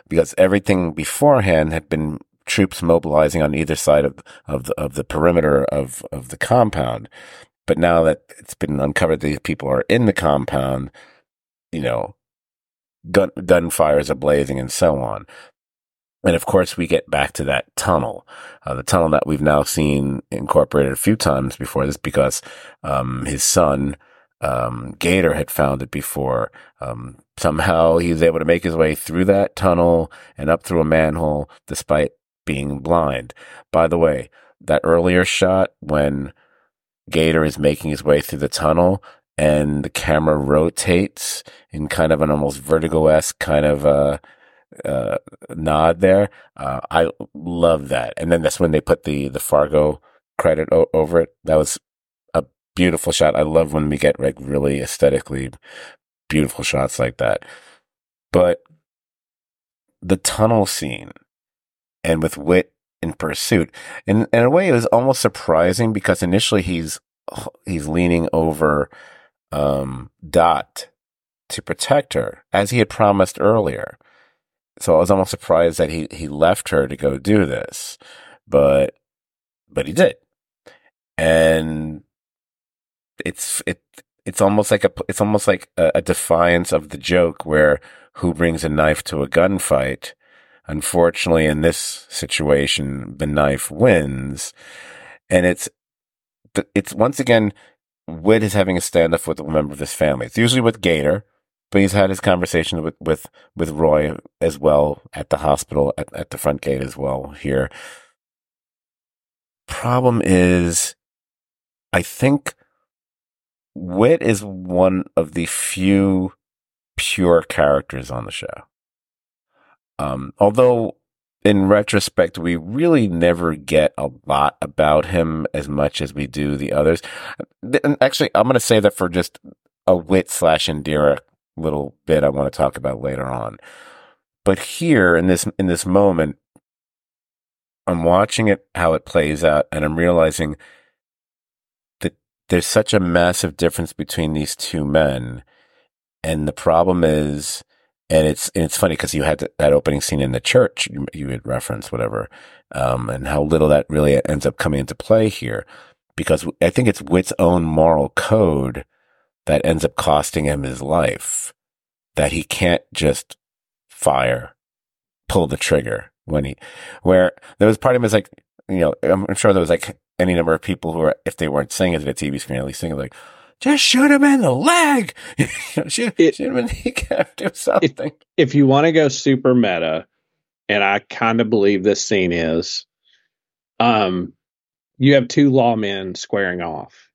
because everything beforehand had been troops mobilizing on either side of, of the, of the perimeter of, of the compound. But now that it's been uncovered, these people are in the compound, you know, gun, gunfires are blazing and so on. And of course, we get back to that tunnel, uh, the tunnel that we've now seen incorporated a few times before this because, um, his son, um, Gator had found it before. Um, somehow he was able to make his way through that tunnel and up through a manhole despite being blind. By the way, that earlier shot when Gator is making his way through the tunnel and the camera rotates in kind of an almost vertigo-esque kind of, uh, uh, nod there. Uh, I love that. And then that's when they put the, the Fargo credit o- over it. That was a beautiful shot. I love when we get like really aesthetically beautiful shots like that. But the tunnel scene and with Whit in pursuit, in, in a way, it was almost surprising because initially he's he's leaning over um, Dot to protect her, as he had promised earlier. So I was almost surprised that he he left her to go do this, but but he did, and it's it it's almost like a it's almost like a, a, defiance of the joke where who brings a knife to a gunfight. Unfortunately, in this situation, the knife wins, and it's it's once again Whit is having a standoff with a member of this family. It's usually with Gator, but he's had his conversation with with with Roy as well at the hospital at, at the front gate as well here. Problem is, I think Whit is one of the few pure characters on the show. Um, although in retrospect, we really never get a lot about him as much as we do the others. And actually, I'm going to say that for just a Whit slash Indira little bit I want to talk about later on. But here in this in this moment, I'm watching it how it plays out, and I'm realizing that there's such a massive difference between these two men. And the problem is and it's and it's funny because you had that opening scene in the church you, you had referenced whatever, um, and how little that really ends up coming into play here, because I think it's Whit's own moral code that ends up costing him his life, that he can't just fire, pull the trigger when he, where there was part of him is like, you know, I'm, I'm sure there was like any number of people who are, if they weren't singing at a TV screen, at least singing like, just shoot him in the leg. shoot, it, shoot him in the calf, do something. If, if you want to go super meta, and I kind of believe this scene is, um, you have two lawmen squaring off.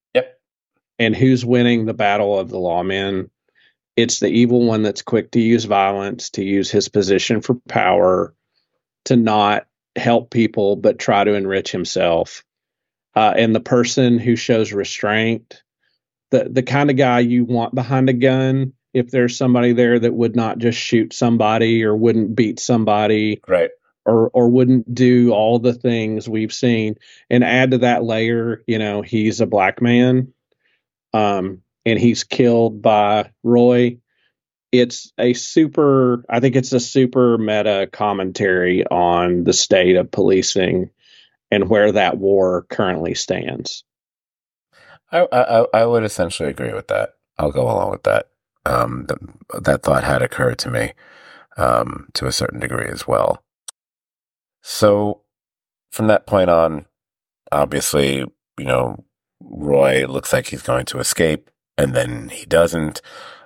And who's winning the battle of the lawmen? It's the evil one that's quick to use violence, to use his position for power, to not help people, but try to enrich himself. Uh, and the person who shows restraint the the kind of guy you want behind a gun if there's somebody there that would not just shoot somebody or wouldn't beat somebody right or or wouldn't do all the things we've seen and add to that layer you know he's a black man um and he's killed by roy it's a super i think it's a super meta commentary on the state of policing and where that war currently stands I, I, I would essentially agree with that. I'll go along with that. Um, that thought had occurred to me, um, to a certain degree as well. So from that point on, obviously, you know, Roy looks like he's going to escape and then he doesn't.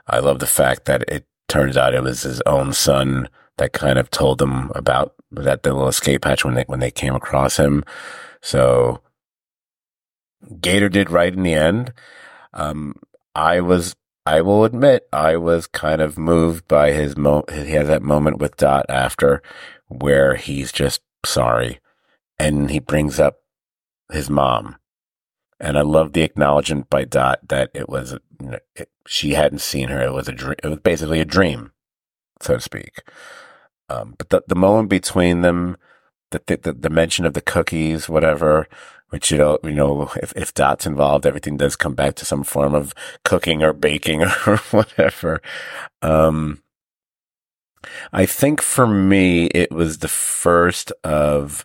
I love the fact that it turns out it was his own son that kind of told them about that little escape hatch when they, when they came across him. So Gator did right in the end. Um, I was, I will admit, I was kind of moved by his mo. He has that moment with Dot after, where he's just sorry, and he brings up his mom, and I love the acknowledgement by Dot that it was, you know, it, she hadn't seen her. It was a dream. It was basically a dream, so to speak. Um, but the the moment between them, the, the the mention of the cookies, whatever, which you know, you know, if, if Dot's involved, everything does come back to some form of cooking or baking or whatever. Um, I think for me, it was the first of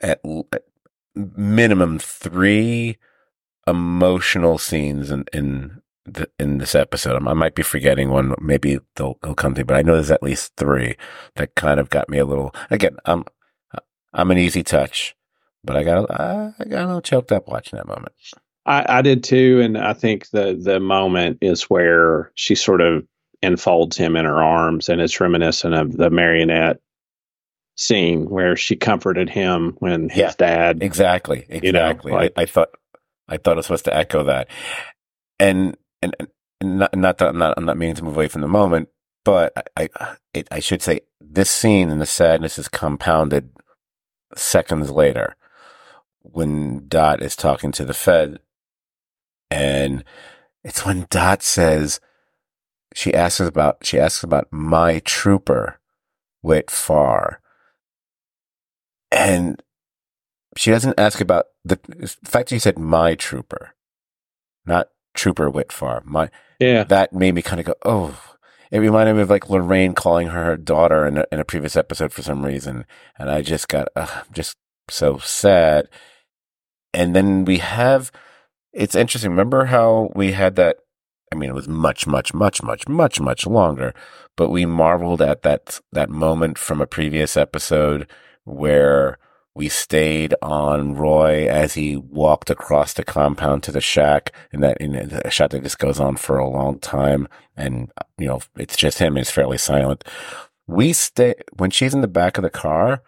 at, minimum three emotional scenes in, in the, in this episode. I might be forgetting one. Maybe they'll, they'll come to me, but I know there's at least three that kind of got me a little, again, I'm, I'm an easy touch but I got I, got a little choked up watching that moment. I, I did too, and I think the the moment is where she sort of enfolds him in her arms, and it's reminiscent of the marionette scene where she comforted him when his yeah, dad exactly exactly. You know, like, I, I, thought I thought I was supposed to echo that, and and, and not not that I'm not I'm not meaning to move away from the moment, but I I, it, I should say this scene and the sadness is compounded seconds later when Dot is talking to the Fed. And it's when Dot says, she asks about, she asks about my trooper, Whit Farr. And she doesn't ask about the, the fact that he said my trooper, not trooper Whit Farr. My, yeah. That made me kind of go, oh, it reminded me of like Lorraine calling her, her daughter in a, in a previous episode for some reason. And I just got, uh, just so sad. And then we have, it's interesting. Remember how we had that? I mean, it was much, much, much, much, much, much longer, but we marveled at that, that moment from a previous episode where We stayed on Roy as he walked across the compound to the shack, and that in a shot that just goes on for a long time. And you know, it's just him. It's fairly silent. We stay when she's in the back of the car.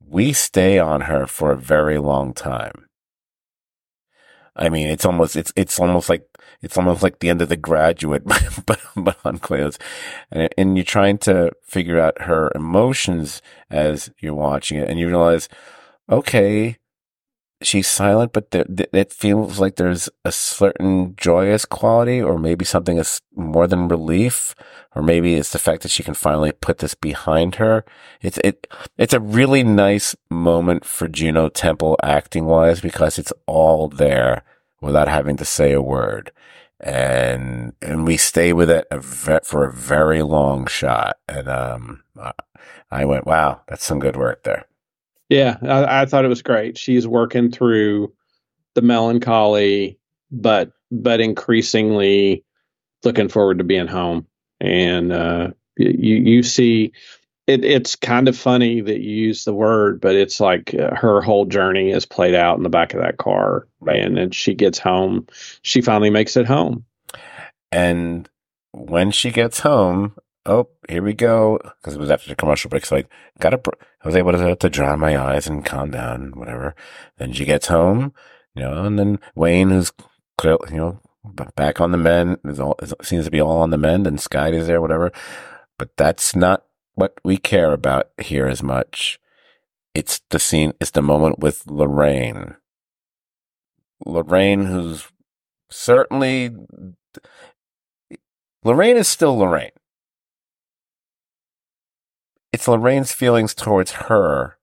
We stay on her for a very long time. I mean, it's almost it's it's almost like it's almost like the end of the graduate, but but on Cleo's, and and you're trying to figure out her emotions as you're watching it, and you realize, okay, she's silent, but it feels like there's a certain joyous quality, or maybe something is more than relief, or maybe it's the fact that she can finally put this behind her. It's it it's a really nice moment for Juno Temple acting wise because it's all there without having to say a word. And, and we stay with it a ve- for a very long shot. And, um, I went, wow, that's some good work there. Yeah, I, I thought it was great. She's working through the melancholy, but but increasingly looking forward to being home. And uh, you you see, it, it's kind of funny that you use the word, but it's like uh, her whole journey is played out in the back of that car, right. and then she gets home. She finally makes it home, and when she gets home, oh, here we go. Because it was after the commercial break. So I got a, I was able to, to dry my eyes and calm down, whatever. Then she gets home, you know, and then Wayne, who's you know, back on the mend, is all, seems to be all on the mend, and Sky is there, whatever. But that's not what we care about here as much. It's the scene, it's the moment with Lorraine. Lorraine, who's certainly, Lorraine is still Lorraine it's Lorraine's feelings towards her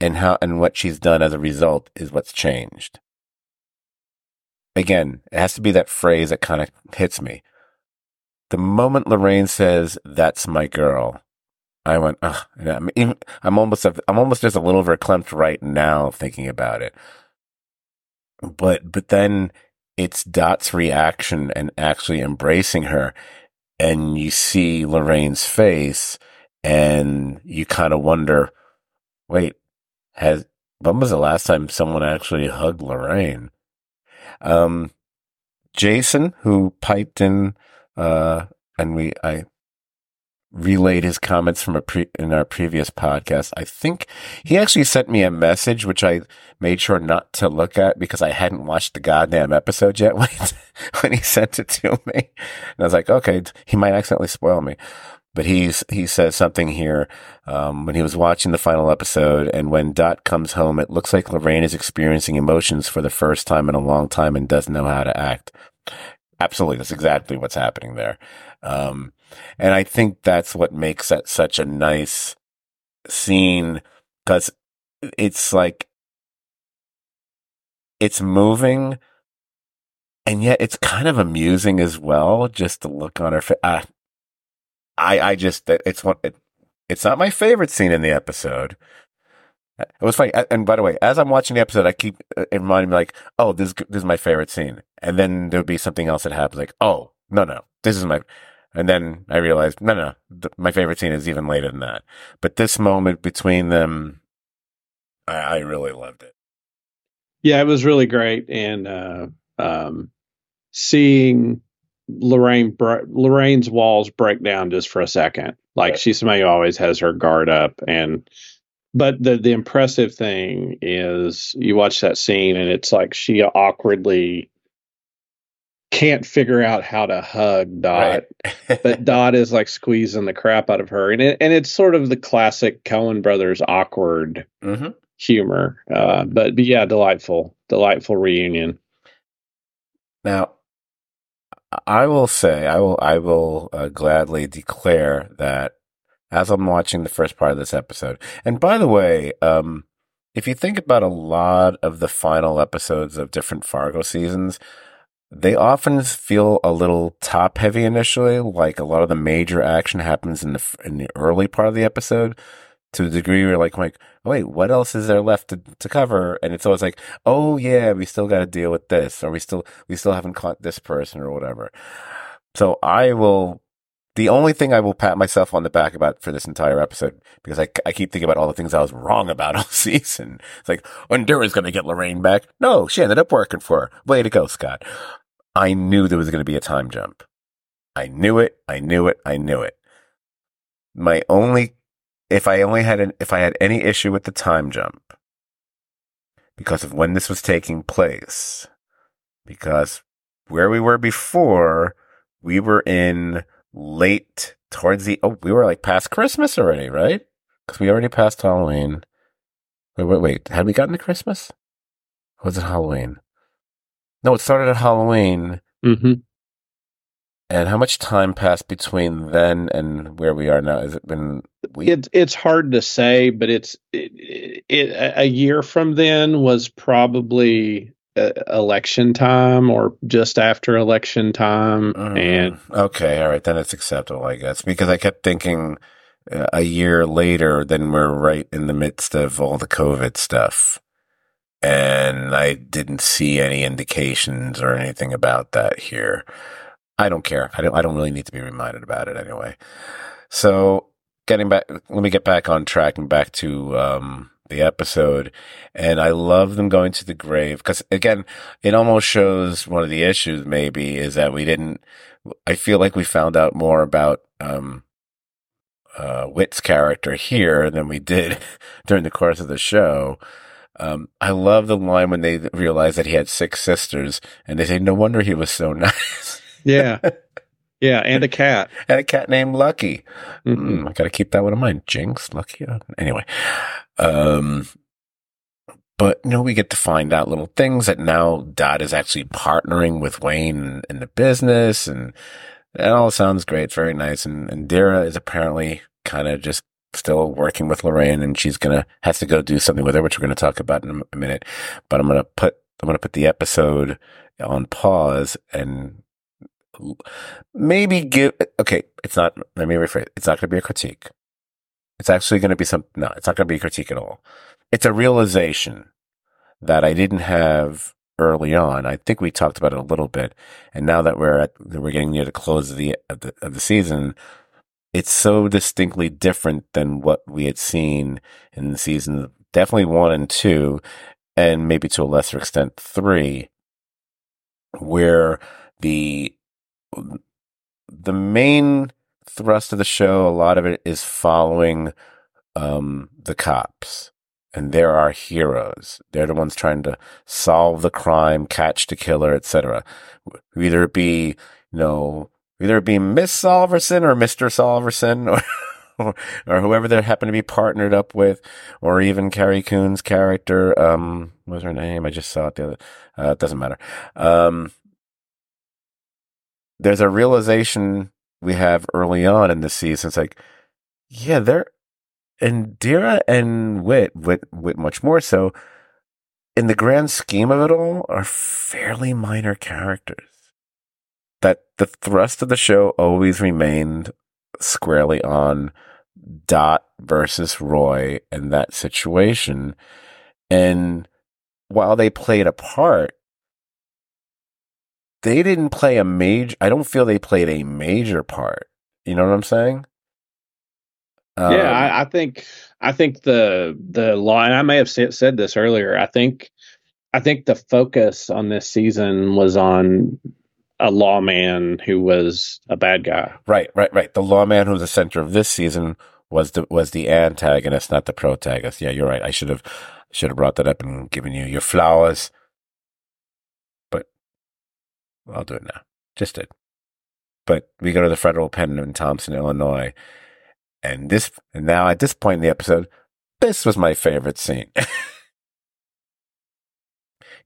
and how and what she's done as a result is what's changed. Again, it has to be that phrase that kind of hits me. The moment Lorraine says, "That's my girl," I went, Ugh. I'm, even, I'm almost, I'm almost just a little verklempt right now thinking about it. But, but then it's Dot's reaction and actually embracing her, and you see Lorraine's face, and you kind of wonder, wait, has when was the last time someone actually hugged Lorraine? Um, Jason, who piped in, uh, and we I relayed his comments from a pre, in our previous podcast. I think he actually sent me a message, which I made sure not to look at because I hadn't watched the goddamn episode yet when, when he sent it to me. And I was like, okay, he might accidentally spoil me but he's he says something here um, when he was watching the final episode, and when Dot comes home, it looks like Lorraine is experiencing emotions for the first time in a long time and doesn't know how to act. Absolutely, that's exactly what's happening there, um, and I think that's what makes that such a nice scene because it's like it's moving and yet it's kind of amusing as well just to look on her face. Uh, I, I just, it's it, it's not my favorite scene in the episode. It was funny. And by the way, as I'm watching the episode, I keep uh, reminding me like, oh, this, this is my favorite scene. And then there'll be something else that happens like, oh, no, no, this is my, and then I realized, no, no, th- my favorite scene is even later than that. But this moment between them, I, I really loved it. Yeah, it was really great. And, uh, um, seeing Lorraine Lorraine's walls break down just for a second. Like right. she's somebody who always has her guard up and but the the impressive thing is you watch that scene and it's like she awkwardly can't figure out how to hug Dot, right. but Dot is like squeezing the crap out of her, and it, and it's sort of the classic Coen Brothers awkward mm-hmm. humor. Uh, but but yeah, delightful, delightful reunion. Now, I will say, I will, I will uh, gladly declare that as I'm watching the first part of this episode. And by the way, um, if you think about a lot of the final episodes of different Fargo seasons, they often feel a little top heavy initially. Like a lot of the major action happens in the in the early part of the episode to the degree where like, like, oh, wait, what else is there left to, to cover? And it's always like, oh yeah, we still got to deal with this, or we still we still haven't caught this person or whatever. So I will the only thing I will pat myself on the back about for this entire episode, because I, I keep thinking about all the things I was wrong about all season. It's like, Indira's going to get Lorraine back. No, she ended up working for her. Way to go, Scot. I knew there was going to be a time jump. I knew it. I knew it. I knew it. My only, if I only had an, if I had any issue with the time jump, because of when this was taking place, because where we were before, we were in late towards the, oh, we were like past Christmas already, right? Because we already passed Halloween. Wait, wait, wait. Had we gotten to Christmas? Was it Halloween? No, it started at Halloween. Mm-hmm. And how much time passed between then and where we are now? Has it been weeks? It, it's hard to say, but it's it, it, a year from then was probably uh, election time or just after election time. Mm, And okay, all right, then it's acceptable, I guess, because I kept thinking uh, a year later, then we're right in the midst of all the COVID stuff, and I didn't see any indications or anything about that here. I don't care. I don't. I don't really need to be reminded about it anyway. So, getting back, let me get back on track and back to um, the episode. And I love them going to the grave because again, it almost shows one of the issues maybe is that we didn't, I feel like we found out more about, um, uh, Whit's character here than we did during the course of the show. Um, I love the line when they realize that he had six sisters and they say, no wonder he was so nice. Yeah, yeah, and a cat. and a cat named Lucky. Mhm. Mm, I got to keep that one in mind. Jinx, Lucky. uh, Anyway, um, but you know, we get to find out little things that now Dot is actually partnering with Wayne in the business, and that all sounds great. It's very nice. And, Indira is apparently kind of just still working with Lorraine, and she's gonna has to go do something with her, which we're gonna talk about in a, a minute. But I'm gonna put I'm gonna put the episode on pause and maybe give okay it's not let me rephrase it's not going to be a critique. It's actually going to be some no it's not going to be a critique at all. It's a realization that i didn't have early on. I think we talked about it a little bit and now that we're at we're getting near the close of the of the, of the season it's so distinctly different than what we had seen in the season definitely one and two and maybe to a lesser extent three where the the main thrust of the show, a lot of it is following um, the cops. And they're our heroes. They're the ones trying to solve the crime, catch the killer, etc. Either it be, you know, either it be Miss Solverson or Mr. Solverson or, or, or whoever they happen to be partnered up with, or even Carrie Coon's character. Um, what was her name? I just saw it the other, uh, it doesn't matter. Um, there's a realization we have early on in the season. It's like, yeah, they're Indira and Whit, Whit, Whit, much more so. In the grand scheme of it all, are fairly minor characters. That the thrust of the show always remained squarely on Dot versus Roy and that situation. And while they played a part, they didn't play a major. I don't feel they played a major part. You know what I'm saying? Um, yeah, I, I think I think the the law, and I may have said, said this earlier. I think I think the focus on this season was on a lawman who was a bad guy. right, right, right. The lawman who's the center of this season was the was the antagonist, not the protagonist. Yeah, you're right. I should have should have brought that up and given you your flowers, I'll do it now. Just did. But we go to the federal pen in Thompson, Illinois, and this and now at this point in the episode, this was my favorite scene.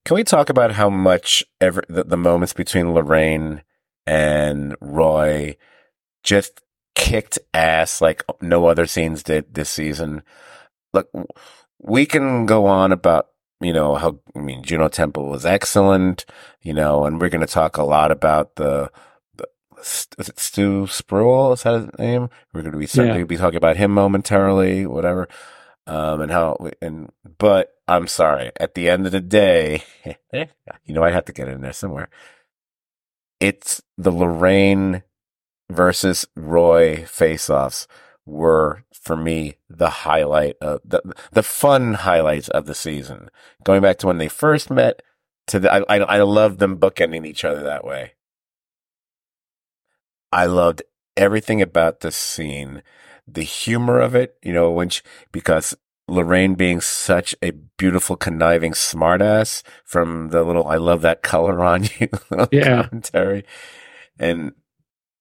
Can we talk about how much ever the, the moments between Lorraine and Roy just kicked ass like no other scenes did this season? Look, we can go on about you know how I mean Juno Temple was excellent, you know, and we're going to talk a lot about the. the is it Stu Spruell? Is that his name? We're going to be certainly Yeah. be talking about him momentarily, whatever um, and how and but I'm sorry. At the end of the day, you know I have to get in there somewhere. It's the Lorraine versus Roy face-offs were for me the highlight of the the fun highlights of the season. Going back to when they first met to the I I, I love them bookending each other that way. I loved everything about this scene, the humor of it, you know, when she, because Lorraine being such a beautiful, conniving smartass from the little "I love that color on you" Yeah. commentary, and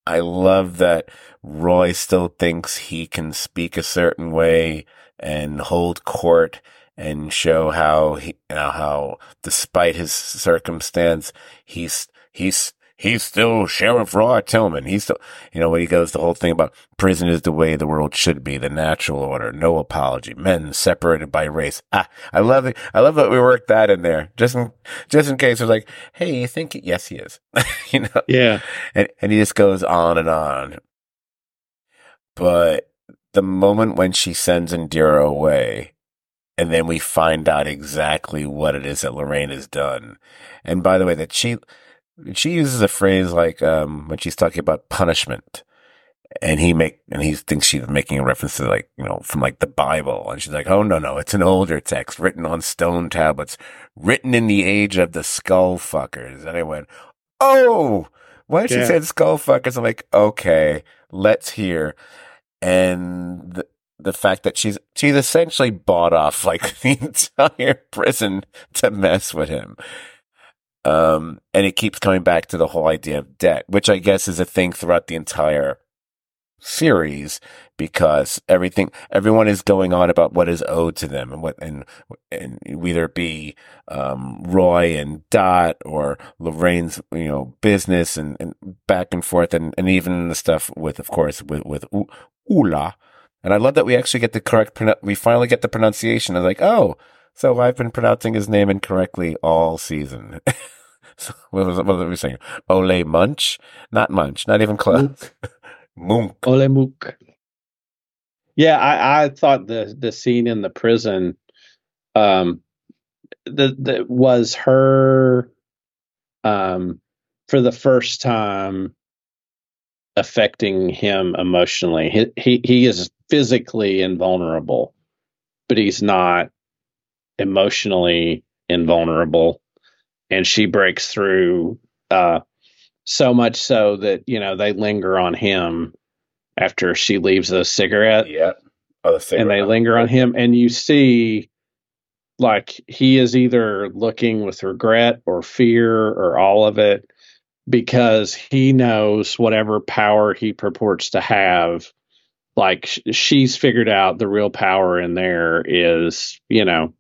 I love that Roy still thinks he can speak a certain way and hold court and show how he, know, how despite his circumstance, he's, he's, he's still Sheriff Roy Tillman. He's still, you know, when he goes the whole thing about prison is the way the world should be, the natural order, no apology, men separated by race. Ah, I love it. I love that we worked that in there just in, just in case it's like, hey, you think, yes, he is, you know? Yeah. and, and he just goes on and on. But the moment when she sends Indira away, and then we find out exactly what it is that Lorraine has done. And by the way, that she she uses a phrase like um, when she's talking about punishment, and he make and he thinks she's making a reference to like you know from like the Bible, and she's like, oh no no, it's an older text written on stone tablets, written in the age of the skull fuckers. And I went, oh, when she Yeah. said skull fuckers, I'm like, okay, let's hear. And the, the fact that she's she's essentially bought off like the entire prison to mess with him. Um, and it keeps coming back to the whole idea of debt, which I guess is a thing throughout the entire series because everything, everyone is going on about what is owed to them and what, and, and whether it be, um, Roy and Dot or Lorraine's, you know, business and, and back and forth and, and even the stuff with, of course, with, with U- Ula. And I love that we actually get the correct, we finally get the pronunciation. I was like, oh, so I've been pronouncing his name incorrectly all season. so what was, what was we saying? Ole Munch? Not Munch, not even close. Munk. Ole Mook. Yeah, I, I thought the the scene in the prison, um, the the was her, um, for the first time, affecting him emotionally. He he he is physically invulnerable, but he's not emotionally invulnerable, and she breaks through. Uh, so much so that you know they linger on him after she leaves the cigarette Yeah. Oh, the and they linger on him and you see like he is either looking with regret or fear or all of it because he knows whatever power he purports to have like she's figured out the real power in there is you know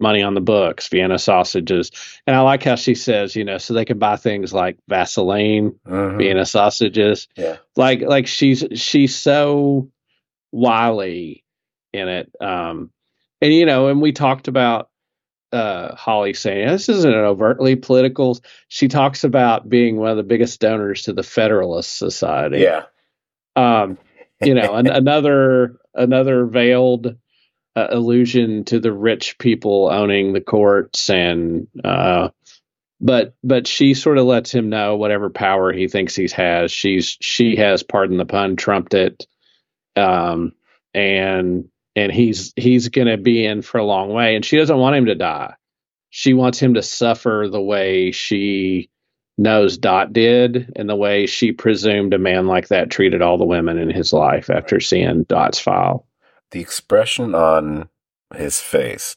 money on the books vienna sausages and i like how she says you know so they can buy things like vaseline Mhm. vienna sausages Yeah. like like she's she's so wily in it um and you know and we talked about uh holly saying this isn't an overtly political she talks about being one of the biggest donors to the federalist society Yeah. um you know an, another another veiled uh, allusion to the rich people owning the courts and uh but but she sort of lets him know whatever power he thinks he has. She's she has pardon the pun trumped it. Um and and he's he's going to be in for a long way and she doesn't want him to die. She wants him to suffer the way she knows Dot did and the way she presumed a man like that treated all the women in his life after seeing Dot's file. The expression on his face.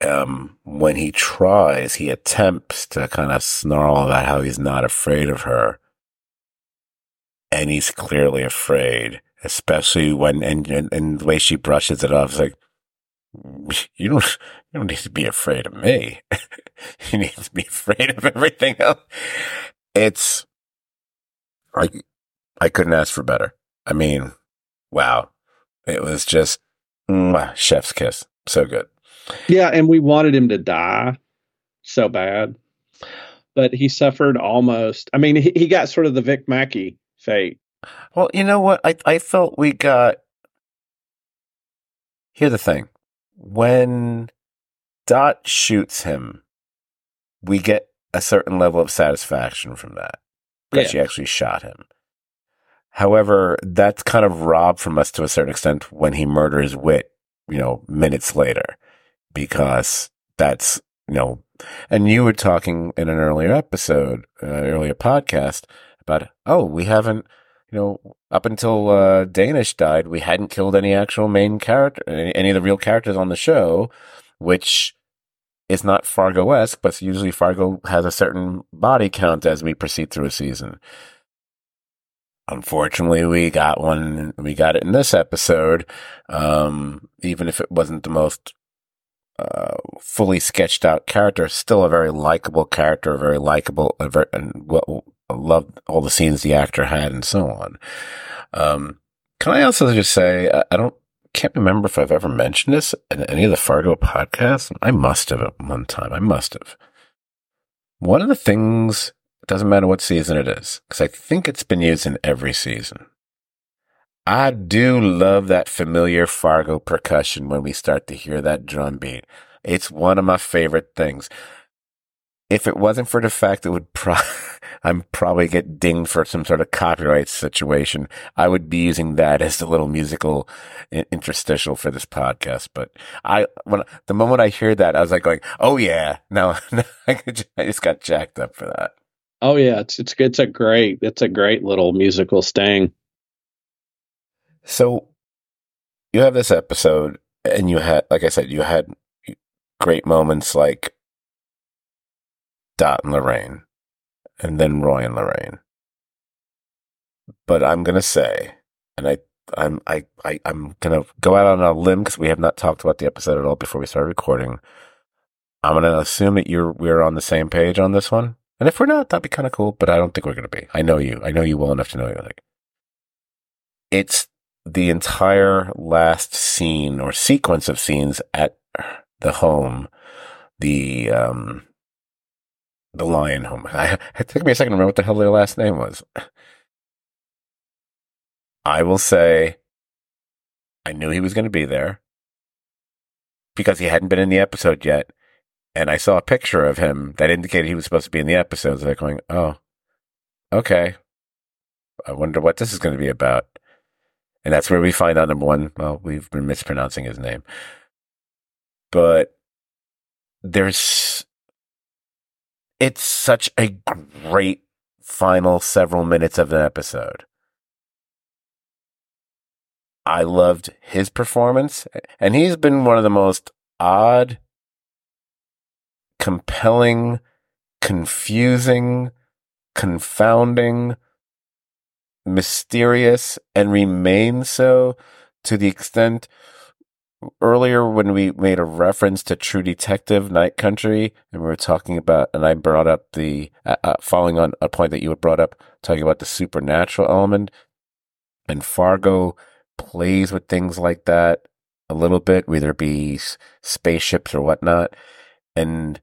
Um when he tries he attempts to kind of snarl about how he's not afraid of her. And he's clearly afraid especially when and and, and the way she brushes it off it's like you don't you don't need to be afraid of me. You need to be afraid of everything else. It's i i couldn't ask for better. I mean wow it was just mwah, chef's kiss. So good. Yeah, and we wanted him to die so bad. But he suffered almost I mean he, he got sort of the Vic Mackey fate. Well, you know what? I I felt we got. Here's the thing: when Dot shoots him, we get a certain level of satisfaction from that because Yeah. she actually shot him. However, that's kind of robbed from us to a certain extent when he murders Whit, you know, minutes later, because that's, you know, and you were talking in an earlier episode, uh, earlier podcast about, oh, we haven't, you know, up until uh, Danish died, we hadn't killed any actual main character, any, any of the real characters on the show, which is not Fargo esque, but usually Fargo has a certain body count as we proceed through a season. Unfortunately, we got one. We got it in this episode, um, even if it wasn't the most uh, fully sketched out character. Still a very likable character, very likable, and well, loved all the scenes the actor had, and so on. Um, can I also just say I, I don't can't remember if I've ever mentioned this in any of the Fargo podcasts. I must have at one time. I must have. One of the things it doesn't matter what season it is, because I think it's been used in every season. I do love that familiar Fargo percussion when we start to hear that drum beat. It's one of my favorite things. If it wasn't for the fact it would pro- I'm probably get dinged for some sort of copyright situation, I would be using that as the little musical interstitial for this podcast. But I, when the moment I hear that, I was like going, "Oh yeah!" Now, I just got jacked up for that. Oh yeah, it's it's it's a great it's a great little musical sting. So you have this episode, and you had, like I said, you had great moments like Dot and Lorraine, and then Roy and Lorraine. But I'm gonna say, and I, I'm, I, I, I'm gonna go out on a limb because we have not talked about the episode at all before we started recording. I'm gonna assume that you're we're on the same page on this one. And if we're not, that'd be kind of cool, but I don't think we're going to be. I know you. I know you well enough to know you. Like, it's the entire last scene or sequence of scenes at the home, the, um, the Lyon home. I, it took me a second to remember what the hell their last name was. I will say I knew he was going to be there because he hadn't been in the episode yet and I saw a picture of him that indicated he was supposed to be in the episode. So they're going, oh, okay. I wonder what this is going to be about. And that's where we find out number one. Well, we've been mispronouncing his name, but there's, it's such a great final several minutes of an episode. I loved his performance, and he's been one of the most odd compelling, confusing, confounding, mysterious, and remain so to the extent earlier when we made a reference to True Detective Night Country, and we were talking about, and I brought up the, uh, uh, following on a point that you had brought up, talking about the supernatural element, and Fargo plays with things like that a little bit, whether it be spaceships or whatnot. And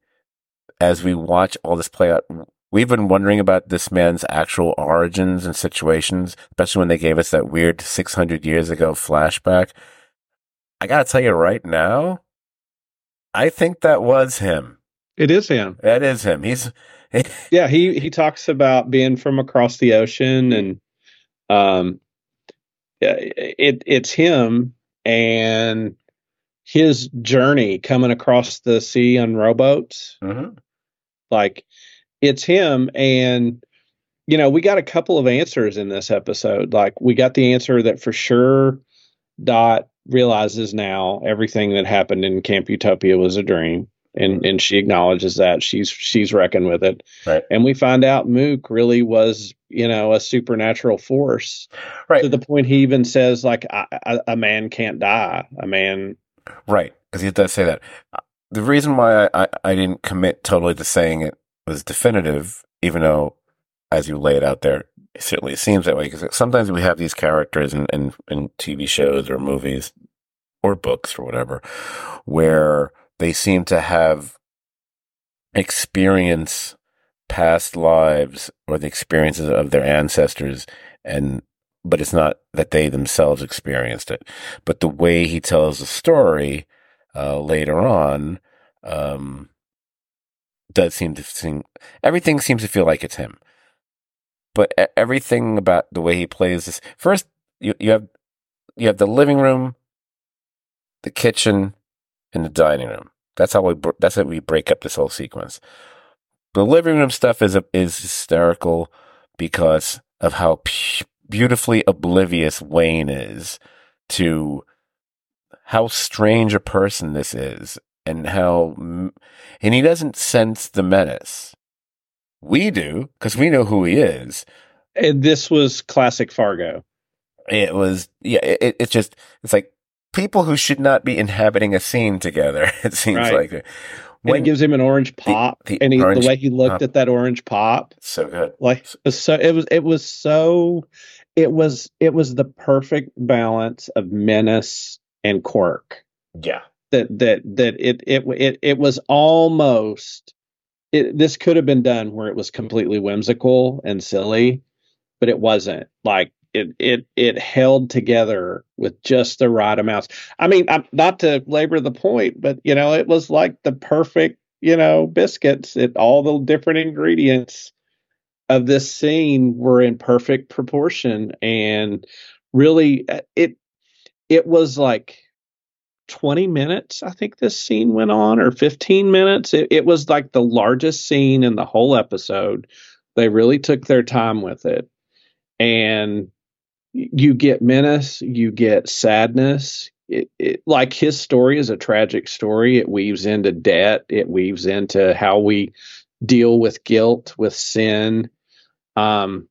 as we watch all this play out, we've been wondering about this man's actual origins and situations, especially when they gave us that weird 600 years ago flashback. I got to tell you right now, I think that was him. It is him. That is him. He's yeah. He he talks about being from across the ocean, and um, it it's him and his journey coming across the sea on rowboats. Mm-hmm. Like it's him and you know, we got a couple of answers in this episode. Like we got the answer that for sure Dot realizes now everything that happened in Camp Utopia was a dream. And mm-hmm. and she acknowledges that she's she's reckoned with it, right. and we find out Mook really was you know a supernatural force, right? To the point he even says like a, a man can't die, a man, right? Because he does say that the reason why I, I, didn't commit totally to saying it was definitive, even though, as you lay it out there, it certainly seems that way. Because sometimes we have these characters in, in, in TV shows or movies or books or whatever, where they seem to have experience past lives or the experiences of their ancestors and but it's not that they themselves experienced it but the way he tells the story uh, later on, um, does seem to seem everything seems to feel like it's him. but everything about the way he plays is First, you you have you have the living room, the kitchen, and the dining room. That's how we that's how we break up this whole sequence. The living room stuff is is hysterical because of how beautifully oblivious Wayne is to how strange a person this is and how and he doesn't sense the menace. We do because we know who he is. And this was classic Fargo. It was yeah. It, it's just it's like people who should not be inhabiting a scene together. It seems Right. like When it gives him an orange pop, the and he, orange the way he looked pop. at that orange pop, so good. like so it was it was so it was it was the perfect balance of menace and quirk. Yeah, that that that it it it it was almost it, this could have been done where it was completely whimsical and silly but it wasn't. Like it it it held together with just the right amounts. I mean I'm, not to labor the point but you know it was like the perfect you know biscuits it all the different ingredients of this scene were in perfect proportion and really uh, it it was like 20 minutes i think this scene went on or 15 minutes. It, it was like the largest scene in the whole episode. They really took their time with it. And you get menace you get sadness. It, it, like his story is a tragic story. It weaves into debt. It weaves into how we deal with guilt with sin. Um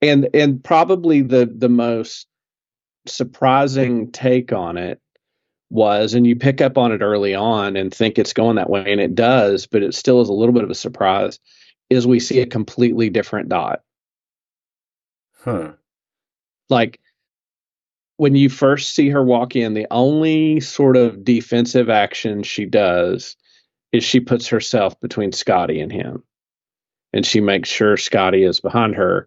and and probably the the most surprising take on it was and you pick up on it early on and think it's going that way and it does but it still is a little bit of a surprise is we see a completely different dot Huh. like when you first see her walk in the only sort of defensive action she does is she puts herself between Scotty and him and she makes sure Scotty is behind her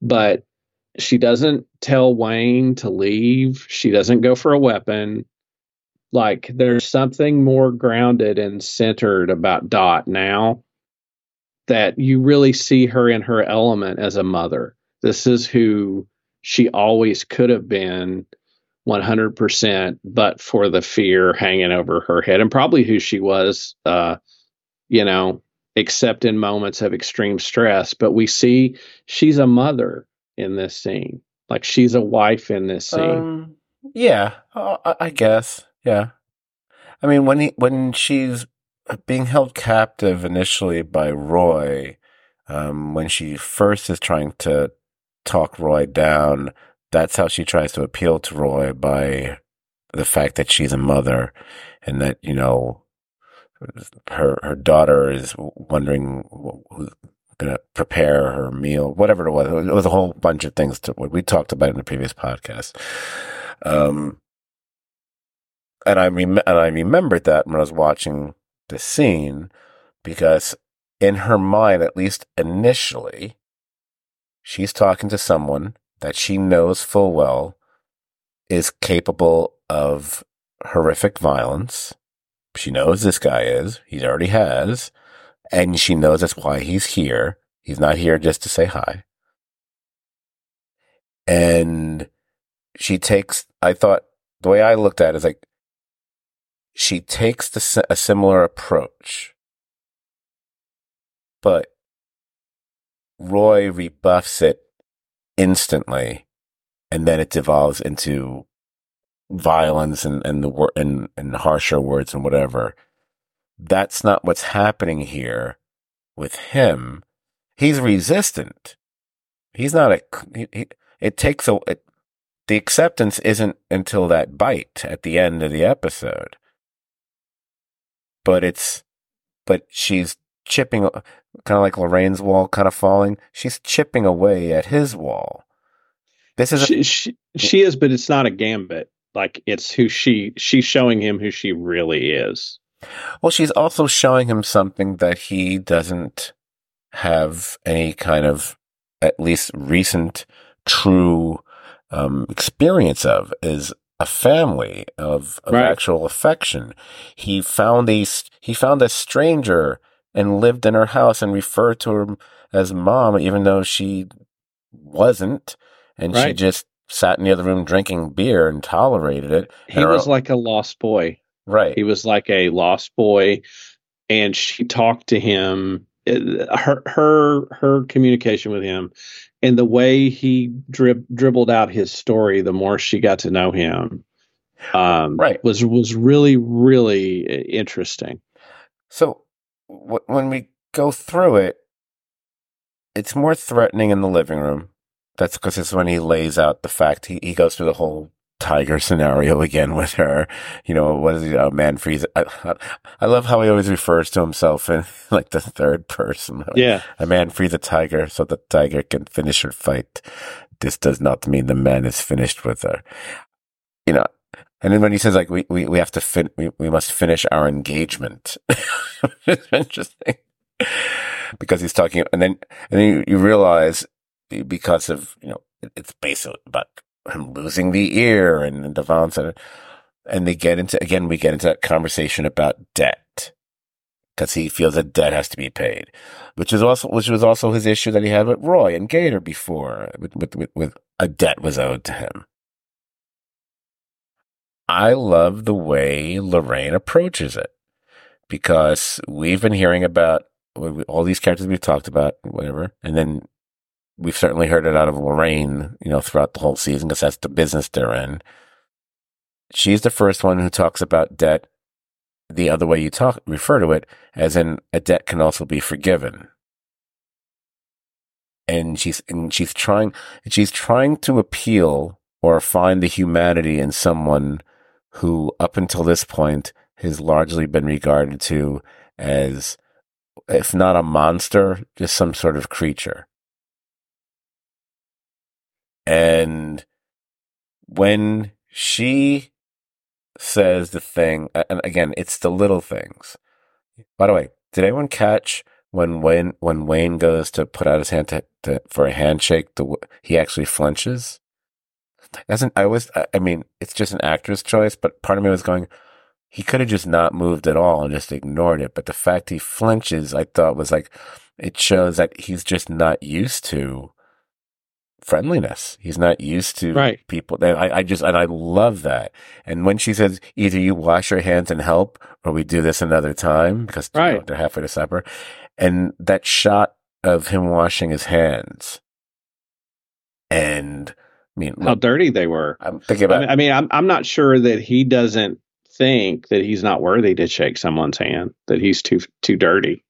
but she doesn't tell Wayne to leave she doesn't go for a weapon like there's something more grounded and centered about Dot now that you really see her in her element as a mother. This is who she always could have been 100%, but for the fear hanging over her head, and probably who she was, uh, you know, except in moments of extreme stress. But we see she's a mother in this scene, like she's a wife in this scene. Um, yeah, I guess. Yeah. I mean, when he when she's being held captive initially by Roy, um, when she first is trying to talk Roy down, that's how she tries to appeal to Roy by the fact that she's a mother and that you know her her daughter is wondering going to prepare her meal, whatever it was. It was a whole bunch of things to what we talked about in the previous podcast. Um, and I rem- and I remembered that when I was watching the scene because in her mind, at least initially, she's talking to someone that she knows full well is capable of horrific violence. She knows this guy is. He already has. And she knows that's why he's here. He's not here just to say hi. And she takes, I thought, the way I looked at it is like, she takes the, a similar approach, but Roy rebuffs it instantly, and then it devolves into violence and and the and and harsher words and whatever. That's not what's happening here with him. He's resistant. He's not a. He, he, it takes a. It, the acceptance isn't until that bite at the end of the episode. But it's, but she's chipping, kind of like Lorraine's wall, kind of falling. She's chipping away at his wall. This is a, she, she she is, but it's not a gambit. Like it's who she she's showing him who she really is. Well, she's also showing him something that he doesn't have any kind of, at least recent, true um, experience of, is a family of, of Right. actual affection. He found a he found a stranger and lived in her house and referred to her as mom, even though she wasn't, and she just sat in the other room drinking beer and tolerated it. He was like a lost boy. Right. He was like a lost boy, and she talked to him. Her her her communication with him, and the way he drib, dribbled out his story. The more she got to know him, um, Right. was was really really interesting. So w- when we go through it, it's more threatening in the living room. That's because it's when he lays out the fact he, he goes through the whole tiger scenario again with her. You know, what is he? Uh, a man freeze. I, I, I love how he always refers to himself in like the third person. Like, Yeah, A man frees a tiger so the tiger can finish her fight. This does not mean the man is finished with her. You know, and then when he says like we, we, we have to fin- we, we must finish our engagement. it's interesting because he's talking and then and then you, you realize because of you know it's basically about him losing the ear and Devon said and they get into again we get into that conversation about debt because he feels that debt has to be paid, which is also which was also his issue that he had with Roy and Gator before, with with with, with a debt was owed to him. I love the way Lorraine approaches it because we've been hearing about all these characters we've talked about, whatever, and then we've certainly heard it out of Lorraine, you know, throughout the whole season because that's the business they're in. She's the first one who talks about debt the other way you talk refer to it as in a debt can also be forgiven and she's and she's trying she's trying to appeal or find the humanity in someone who up until this point has largely been regarded to as if not a monster just some sort of creature and when she says the thing, and again, it's the little things. By the way, did anyone catch when Wayne when Wayne goes to put out his hand to, to for a handshake, w- he actually flinches? Doesn't I? I- I mean, it's just an actor's choice, but part of me was going, he could have just not moved at all and just ignored it. But the fact he flinches, I thought was like, it shows that he's just not used to friendliness. He's not used to Right. people. And I, I just, and I love that. And when she says, either you wash your hands and help, or we do this another time, because you know, they're halfway to supper. And that shot of him washing his hands. And I mean, how dirty they were. I'm thinking I about, mean, I mean, I'm I'm not sure that he doesn't think that he's not worthy to shake someone's hand. That he's too too dirty.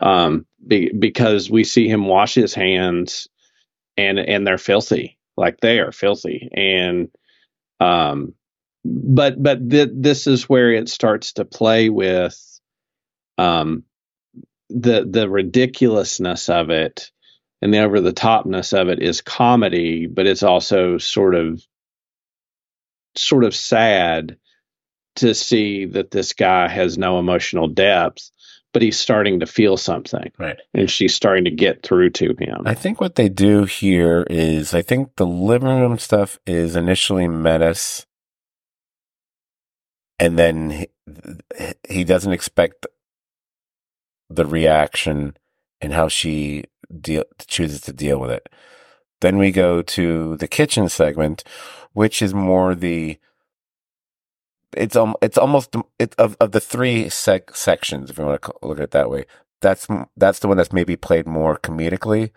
Um, be, because we see him wash his hands, and and they're filthy, like they are filthy, and um, but but th- this is where it starts to play with, um, the the ridiculousness of it and the over the topness of it is comedy, but it's also sort of sort of sad to see that this guy has no emotional depth, but he's starting to feel something right. and she's starting to get through to him. I think what they do here is I think the living room stuff is initially menace, and then he, he doesn't expect the reaction and how she deal, chooses to deal with it. Then we go to the kitchen segment, which is more the it's um it's almost it of of the three sec- sections if you want to look at it that way. That's that's the one that's maybe played more comedically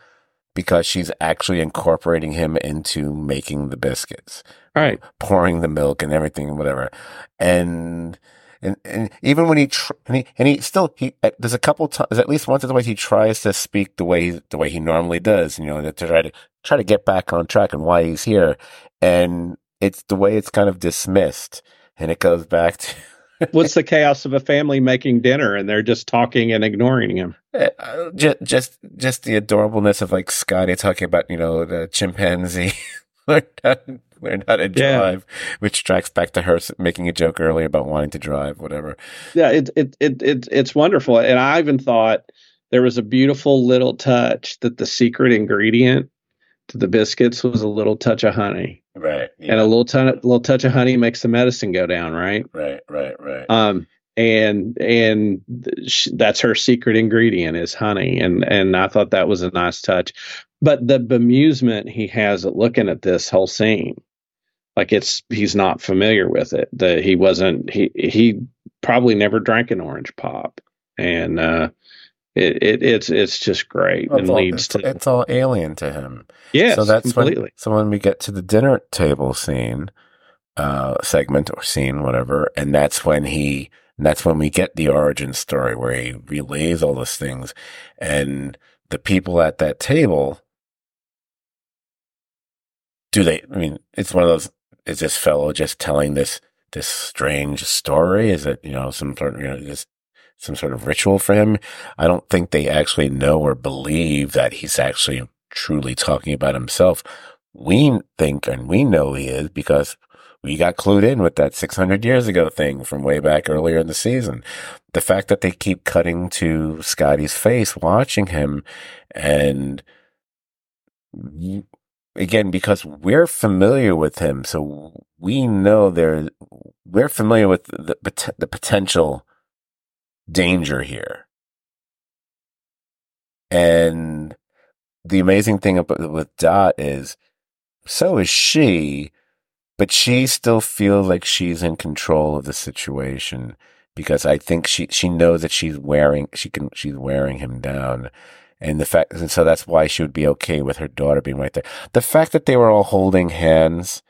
because she's actually incorporating him into making the biscuits, right. pouring the milk and everything and whatever. And and, and even when he tr- and he and he still he there's a couple times at least once or twice he tries to speak the way he, the way he normally does, you know, to try to try to get back on track and why he's here. And it's the way it's kind of dismissed, and it goes back to What's the chaos of a family making dinner and they're just talking and ignoring him? Uh, just, just, just the adorableness of like Scotty talking about, you know, the chimpanzee learned how, to- learned how to Yeah. drive, which tracks back to her making a joke earlier about wanting to drive, whatever. Yeah, it it it, it it's wonderful. And I even thought there was a beautiful little touch that the secret ingredient to the biscuits was a little touch of honey. Right. And a little ton little touch of honey makes the medicine go down, right? right, right, right. Um and and sh- that's her secret ingredient is honey and and I thought that was a nice touch. but the bemusement he has at looking at this whole scene, like it's he's not familiar with it. The he wasn't he he probably never drank an orange pop, and uh, it, it it's it's just great Well, and it's, all, leads it's, to it's all alien to him. yes, so that's completely. when so when we get to the dinner table scene, uh, segment or scene, whatever, and that's when he and that's when we get the origin story where he relays all those things, and the people at that table. Do they? I mean, it's one of those. Is this fellow just telling this this strange story? Is it you know some sort of you know this some sort of ritual for him? I don't think they actually know or believe that he's actually truly talking about himself. We think and we know he is because we got clued in with that 600 years ago thing from way back earlier in the season. The fact that they keep cutting to Scotty's face, watching him, and again, because we're familiar with him, so we know there, we're familiar with the, the potential danger here. And the amazing thing about with Dot is so is she, but she still feels like she's in control of the situation because I think she she knows that she's wearing she can she's wearing him down. And the fact, and so that's why she would be okay with her daughter being right there. The fact that they were all holding hands,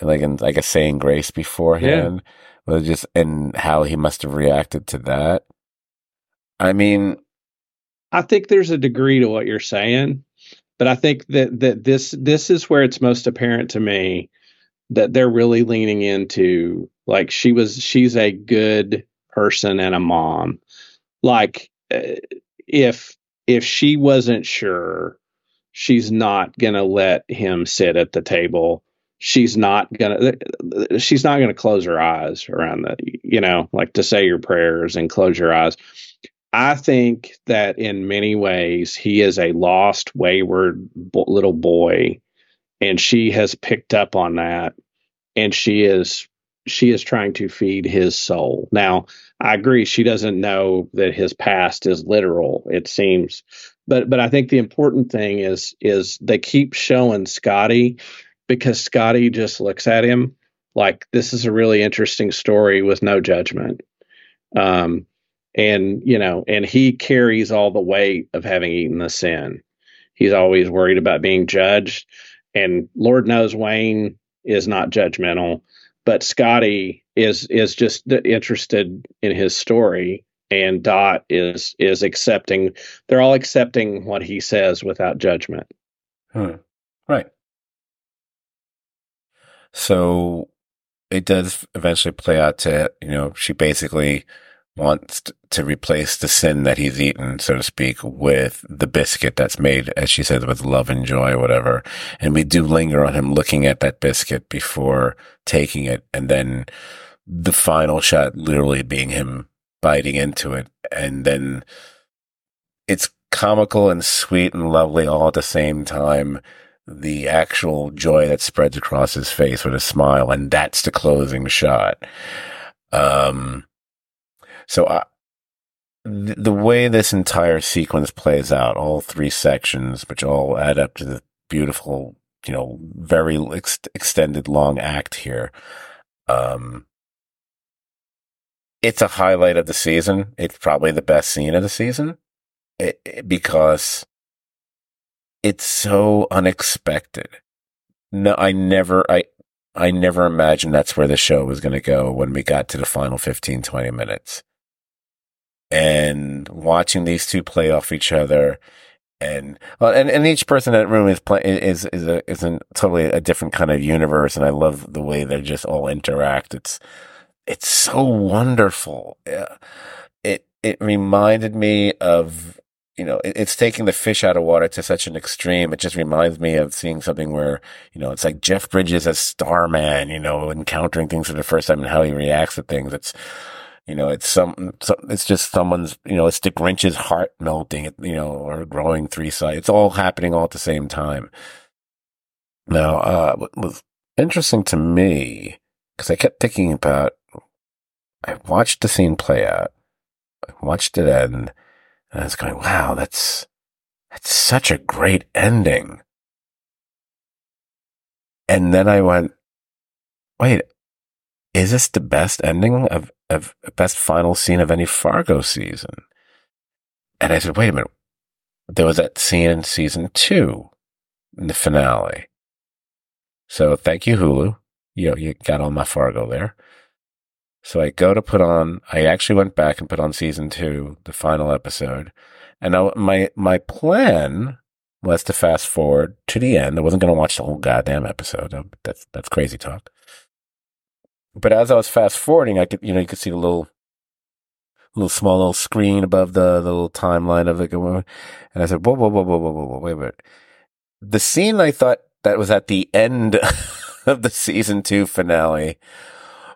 like in like a saying grace beforehand, was just and how he must have reacted to that. I mean, I think there's a degree to what you're saying, but I think that that this this is where it's most apparent to me that they're really leaning into like she was she's a good person and a mom. Like uh, if if she wasn't sure, she's not going to let him sit at the table. She's not to she's not to close her eyes around the you know, like to say your prayers and close your eyes. I think that in many ways he is a lost, wayward bo- little boy, and she has picked up on that, and she is she is trying to feed his soul. Now, I agree she doesn't know that his past is literal. It seems, but but I think the important thing is is they keep showing Scotty because Scotty just looks at him like this is a really interesting story with no judgment. Um, and you know and he carries all the weight of having eaten the sin he's always worried about being judged and lord knows wayne is not judgmental but scotty is is just interested in his story and dot is is accepting they're all accepting what he says without judgment Hmm. Right. So it does eventually play out to, you know, she basically wants to replace the sin that he's eaten, so to speak, with the biscuit that's made, as she says, with love and joy or whatever. And we do linger on him looking at that biscuit before taking it. And then the final shot literally being him biting into it. And then it's comical and sweet and lovely all at the same time. The actual joy that spreads across his face with a smile, and that's the closing shot. Um, so I, th- the way this entire sequence plays out, all three sections, which all add up to the beautiful, you know, very ex- extended long act here. Um, it's a highlight of the season. It's probably the best scene of the season it, it- because it's so unexpected. No, I never, I, I never imagined that's where the show was going to go when we got to the final 15, 20 minutes. And watching these two play off each other and, well, and, and each person in that room is play, is, is a, is a totally a different kind of universe. And I love the way they just all interact. It's, it's so wonderful. Yeah. It, it reminded me of, you know, it, it's taking the fish out of water to such an extreme. It just reminds me of seeing something where, you know, it's like Jeff Bridges as Starman, you know, encountering things for the first time and how he reacts to things. It's, you know, it's some, so it's just someone's, you know, it's the Grinch's heart melting, you know, or growing three sides. It's all happening all at the same time. Now, uh, what was interesting to me, because I kept thinking about, I watched the scene play out, I watched it end, and I was going, wow, that's, that's such a great ending. And then I went, wait, is this the best ending of, of best final scene of any Fargo season? And I said, wait a minute. There was that scene in season two, in the finale. So thank you, Hulu. You know, you got all my Fargo there. So I go to put on, I actually went back and put on season two, the final episode. And I, my, my plan was to fast forward to the end. I wasn't going to watch the whole goddamn episode. That's, that's crazy talk. But as I was fast forwarding, I could, you know, you could see the little, little small little screen above the, the little timeline of it. And I said, whoa, whoa, whoa, whoa, whoa, whoa, whoa, wait a minute. The scene I thought that was at the end of the season two finale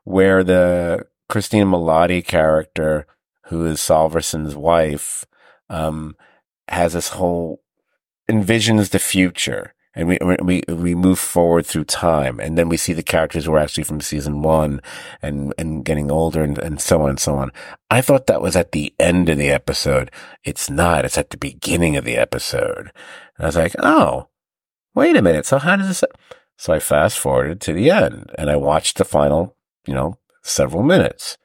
where the Christina Milioti character, who is Solverson's wife, um, has this whole envisions the future and we, we, we move forward through time and then we see the characters who are actually from season one and, and getting older and, and so on and so on. I thought that was at the end of the episode. It's not. It's at the beginning of the episode. And I was like, oh, wait a minute. So how does this, so I fast forwarded to the end and I watched the final, you know, several minutes.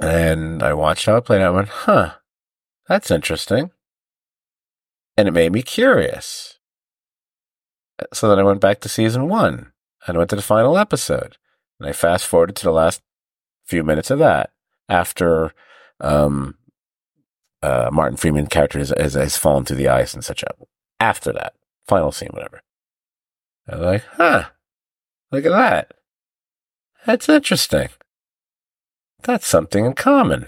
And I watched how it played out. I went, huh, that's interesting. And it made me curious. So then I went back to season one and went to the final episode. And I fast forwarded to the last few minutes of that after um, uh, Martin Freeman character has, has, has, fallen through the ice and such. After that, final scene, whatever. I was like, huh, look at that. That's interesting. That's something in common.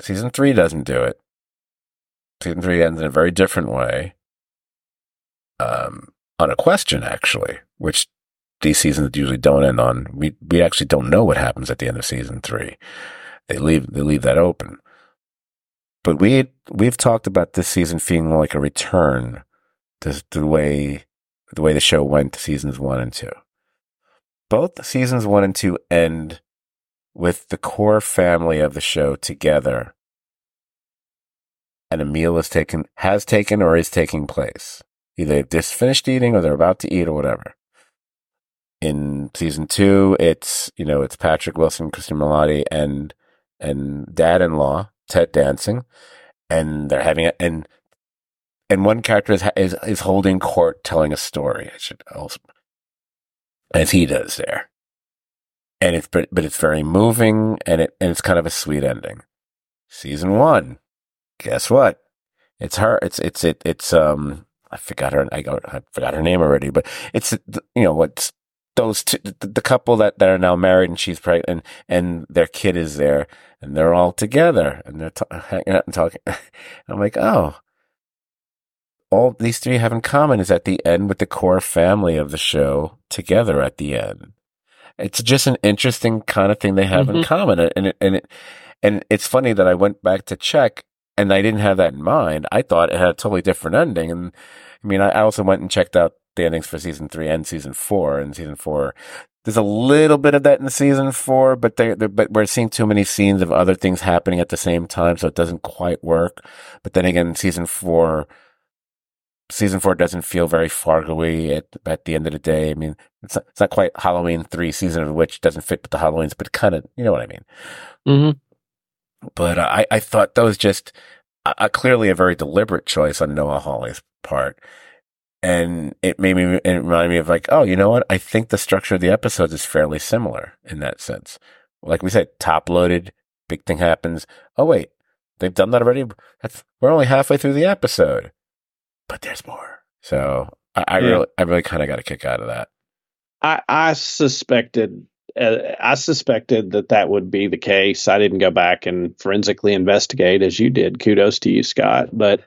Season three doesn't do it. Season three ends in a very different way um, on a question, actually, which these seasons usually don't end on. We we actually don't know what happens at the end of season three. They leave they leave that open. But we we've talked about this season feeling like a return to the way the way the show went to seasons one and two. Both seasons one and two end with the core family of the show together, and a meal is taken has taken or is taking place. Either they've just finished eating or they're about to eat or whatever. In season two, it's, you know, it's Patrick Wilson, Cristin Milioti, and, and dad-in-law, Ted Danson. And they're having it, and, and one character is, is, is holding court telling a story. I should also, as he does there. And it's, but, but it's very moving and it, and it's kind of a sweet ending. Season one, guess what? It's her, it's, it's, it, it's, um, I forgot her. I, I forgot her name already, but it's you know what's those two, the, the couple that, that are now married and she's pregnant and, and their kid is there and they're all together and they're t- hanging out and talking. I'm like, oh, all these three have in common is at the end with the core family of the show together at the end. It's just an interesting kind of thing they have mm-hmm. in common. And it, and it, and it's funny that I went back to check and I didn't have that in mind. I thought it had a totally different ending. And I mean, I also went and checked out the endings for season three and season four. And season four, there's a little bit of that in season four, but they, but we're seeing too many scenes of other things happening at the same time, so it doesn't quite work. But then again, season four, season four doesn't feel very Fargo-y at, at the end of the day. I mean, it's not, it's not quite Halloween three, season of which doesn't fit with the Halloweens, but kind of, you know what I mean. Mm-hmm. But uh, I, I thought that was just a, clearly a very deliberate choice on Noah Hawley's part. And it made me, it reminded me of like, oh, you know what? I think the structure of the episodes is fairly similar in that sense. Like we said, top loaded, big thing happens. Oh, wait, they've done that already. That's, we're only halfway through the episode, but there's more. So I, I yeah. really, I really kind of got a kick out of that. I, I suspected uh, I suspected that that would be the case. I didn't go back and forensically investigate as you did. Kudos to you, Scot. But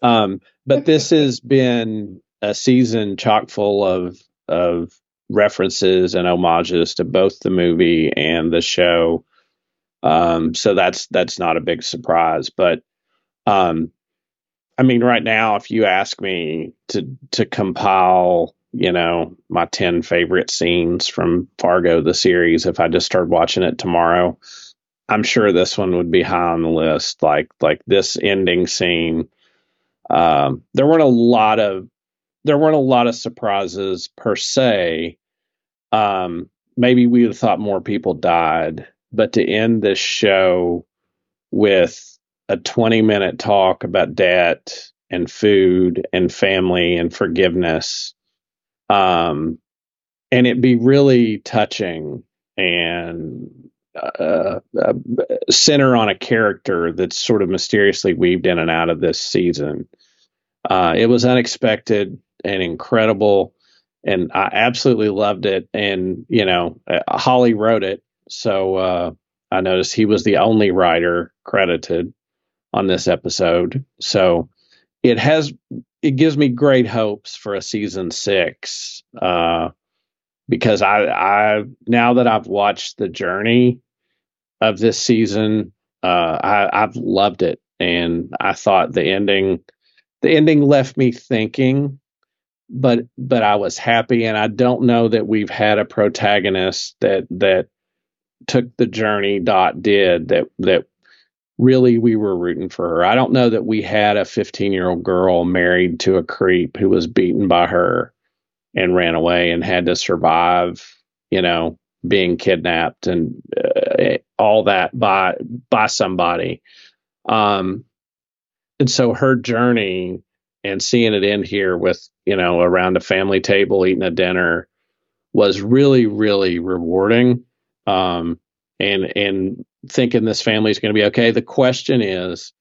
um, but this has been a season chock full of of references and homages to both the movie and the show. Um, so that's that's not a big surprise. But um, I mean, right now, if you ask me to to compile you know, my 10 favorite scenes from Fargo, the series, if I just started watching it tomorrow, I'm sure this one would be high on the list. Like like this ending scene. Um, there weren't a lot of there weren't a lot of surprises per se. Um, maybe we would have thought more people died, but to end this show with a 20 minute talk about debt and food and family and forgiveness, um, and it'd be really touching and uh, uh, center on a character that's sort of mysteriously weaved in and out of this season. Uh, it was unexpected and incredible, and I absolutely loved it. And you know, uh, Hawley wrote it, so uh, I noticed he was the only writer credited on this episode. So it has it gives me great hopes for a season six. Uh, because I, I now that I've watched the journey of this season, uh, I, I've loved it, and I thought the ending, the ending left me thinking, but but I was happy, and I don't know that we've had a protagonist that that took the journey Dot did that that really we were rooting for her. I don't know that we had a 15 year old girl married to a creep who was beaten by her and ran away and had to survive, you know, being kidnapped and uh, all that by by somebody. Um, and so her journey and seeing it end here with you know around a family table eating a dinner was really really rewarding. Um, and and thinking this family is going to be okay. The question is,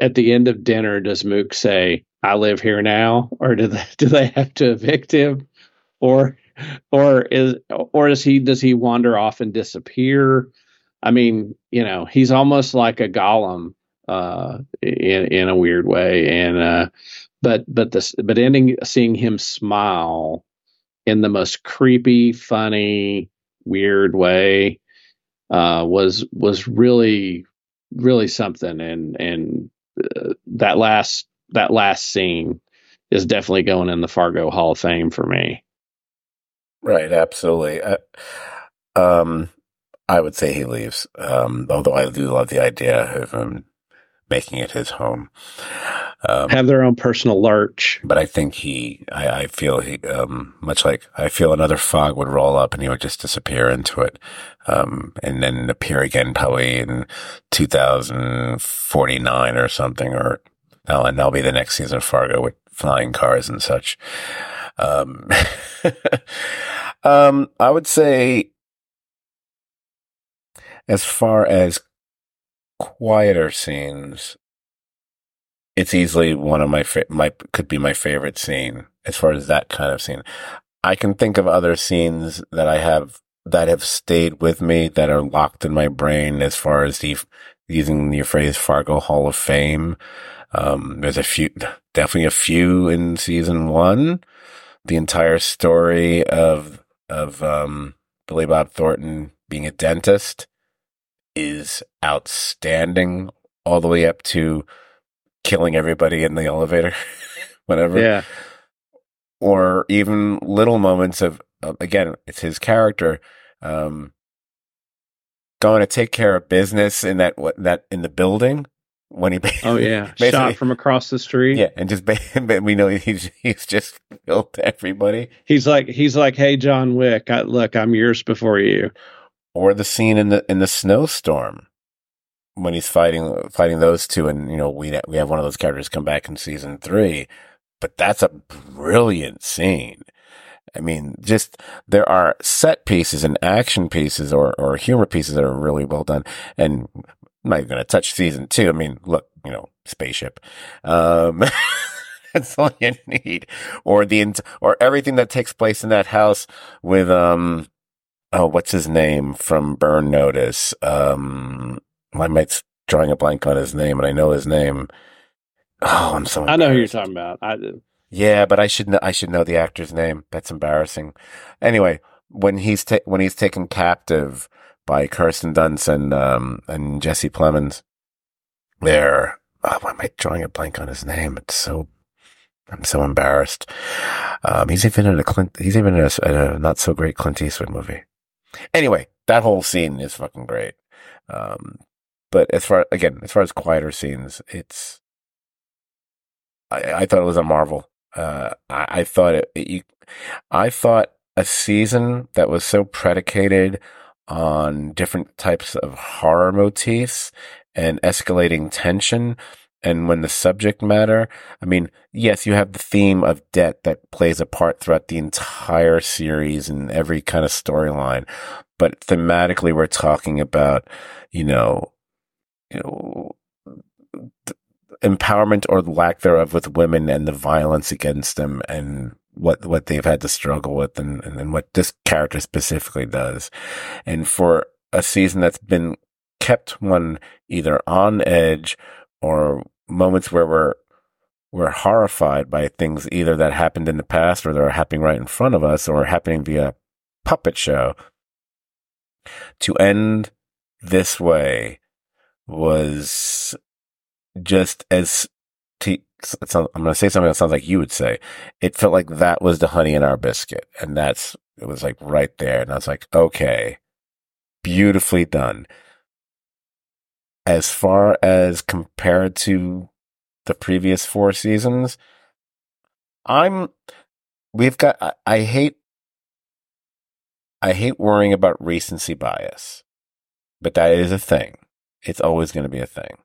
at the end of dinner, does Mook say, I live here now, or do they do they have to evict him, or or is or does he does he wander off and disappear? I mean, you know, he's almost like a golem uh, in in a weird way, and uh, but but this but ending seeing him smile in the most creepy, funny, weird way uh, was was really really something, and and uh, that last that last scene is definitely going in the Fargo Hall of Fame for me. Right, absolutely. Uh, um, I would say he leaves. Um, although I do love the idea of him making it his home. Um, Have their own personal lurch. But I think he, I, I feel he, um, much like I feel another fog would roll up and he would just disappear into it. Um, and then appear again probably in 2049 or something, or Oh, and that'll be the next season of Fargo with flying cars and such. Um, um, I would say, as far as quieter scenes, it's easily one of my fa- my could be my favorite scene as far as that kind of scene. I can think of other scenes that I have that have stayed with me that are locked in my brain as far as the using the phrase Fargo Hall of Fame. Um, there's a few, definitely a few in season one. The entire story of, of, um, Billy Bob Thornton being a dentist is outstanding all the way up to killing everybody in the elevator, whatever. Yeah. Or even little moments of, again, it's his character, um, going to take care of business in that, that, in the building when he oh yeah shot from across the street yeah and just we know he's he's just killed everybody he's like he's like hey john wick I, look i'm yours before you or the scene in the in the snowstorm when he's fighting fighting those two and you know we we have one of those characters come back in season 3 but that's a brilliant scene I mean, just there are set pieces and action pieces or, or humor pieces that are really well done. And I'm not even going to touch season two. I mean, look, you know, spaceship. Um, that's all you need. Or the, or everything that takes place in that house with, um, oh, what's his name from Burn Notice? Um, I might drawing a blank on his name, and I know his name. Oh, I'm so. I know who you're talking about. I. Yeah, but I should know, I should know the actor's name. That's embarrassing. Anyway, when he's ta- when he's taken captive by Kirsten Dunst and um, and Jesse Plemons. There, oh, am I drawing a blank on his name? It's so I'm so embarrassed. Um, he's even in a Clint. He's even in a, in a, not so great Clint Eastwood movie. Anyway, that whole scene is fucking great. Um, but as far again, as far as quieter scenes, it's I, I thought it was a marvel. Uh, I, I thought it, it I thought a season that was so predicated on different types of horror motifs and escalating tension. And when the subject matter, I mean, yes, you have the theme of debt that plays a part throughout the entire series and every kind of storyline. But thematically, we're talking about, you know, you know, empowerment or lack thereof with women and the violence against them and what what they've had to struggle with and, and, and what this character specifically does. And for a season that's been kept one either on edge or moments where we're we're horrified by things either that happened in the past or that are happening right in front of us or happening via puppet show. To end this way was just as I'm going to say something that sounds like you would say. It felt like that was the honey in our biscuit. And that's, it was like right there. And I was like, okay, beautifully done. As far as compared to the previous four seasons, I'm, we've got, I, I hate, I hate worrying about recency bias, but that is a thing. It's always going to be a thing.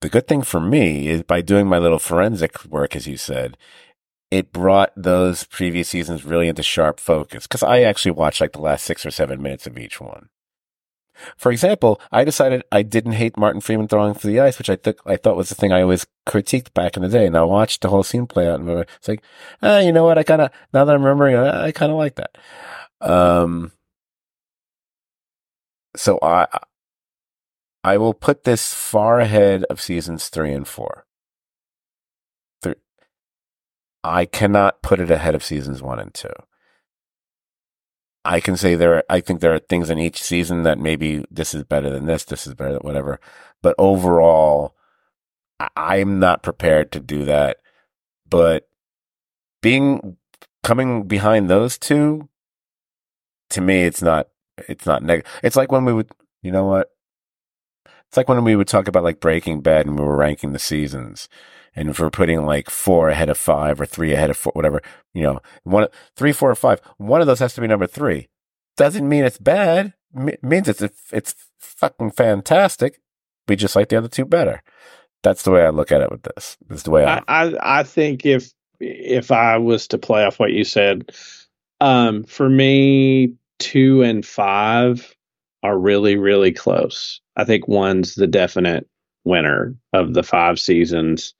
The good thing for me is by doing my little forensic work, as you said, it brought those previous seasons really into sharp focus because I actually watched like the last six or seven minutes of each one. For example, I decided I didn't hate Martin Freeman throwing for the ice, which I think I thought was the thing I always critiqued back in the day. And I watched the whole scene play out, and it's like, ah, you know what? I kind of now that I'm remembering, I, I kind of like that. Um, so I I will put this far ahead of seasons three and four. Three. I cannot put it ahead of seasons one and two. I can say there, I think there are things in each season that maybe this is better than this, this is better than whatever. But overall, I'm not prepared to do that. But being, coming behind those two, to me, it's not, it's not negative. It's like when we would, you know what? It's like when we would talk about like Breaking Bad and we were ranking the seasons. And if we're putting like four ahead of five or three ahead of four, whatever, you know, one, three, four, or five, one of those has to be number three. Doesn't mean it's bad. It means it's, it's fucking fantastic. We just like the other two better. That's the way I look at it with this. Is the way I, I, I think if, if I was to play off what you said, um, for me, two and five are really, really close. I think one's the definite winner of the five seasons.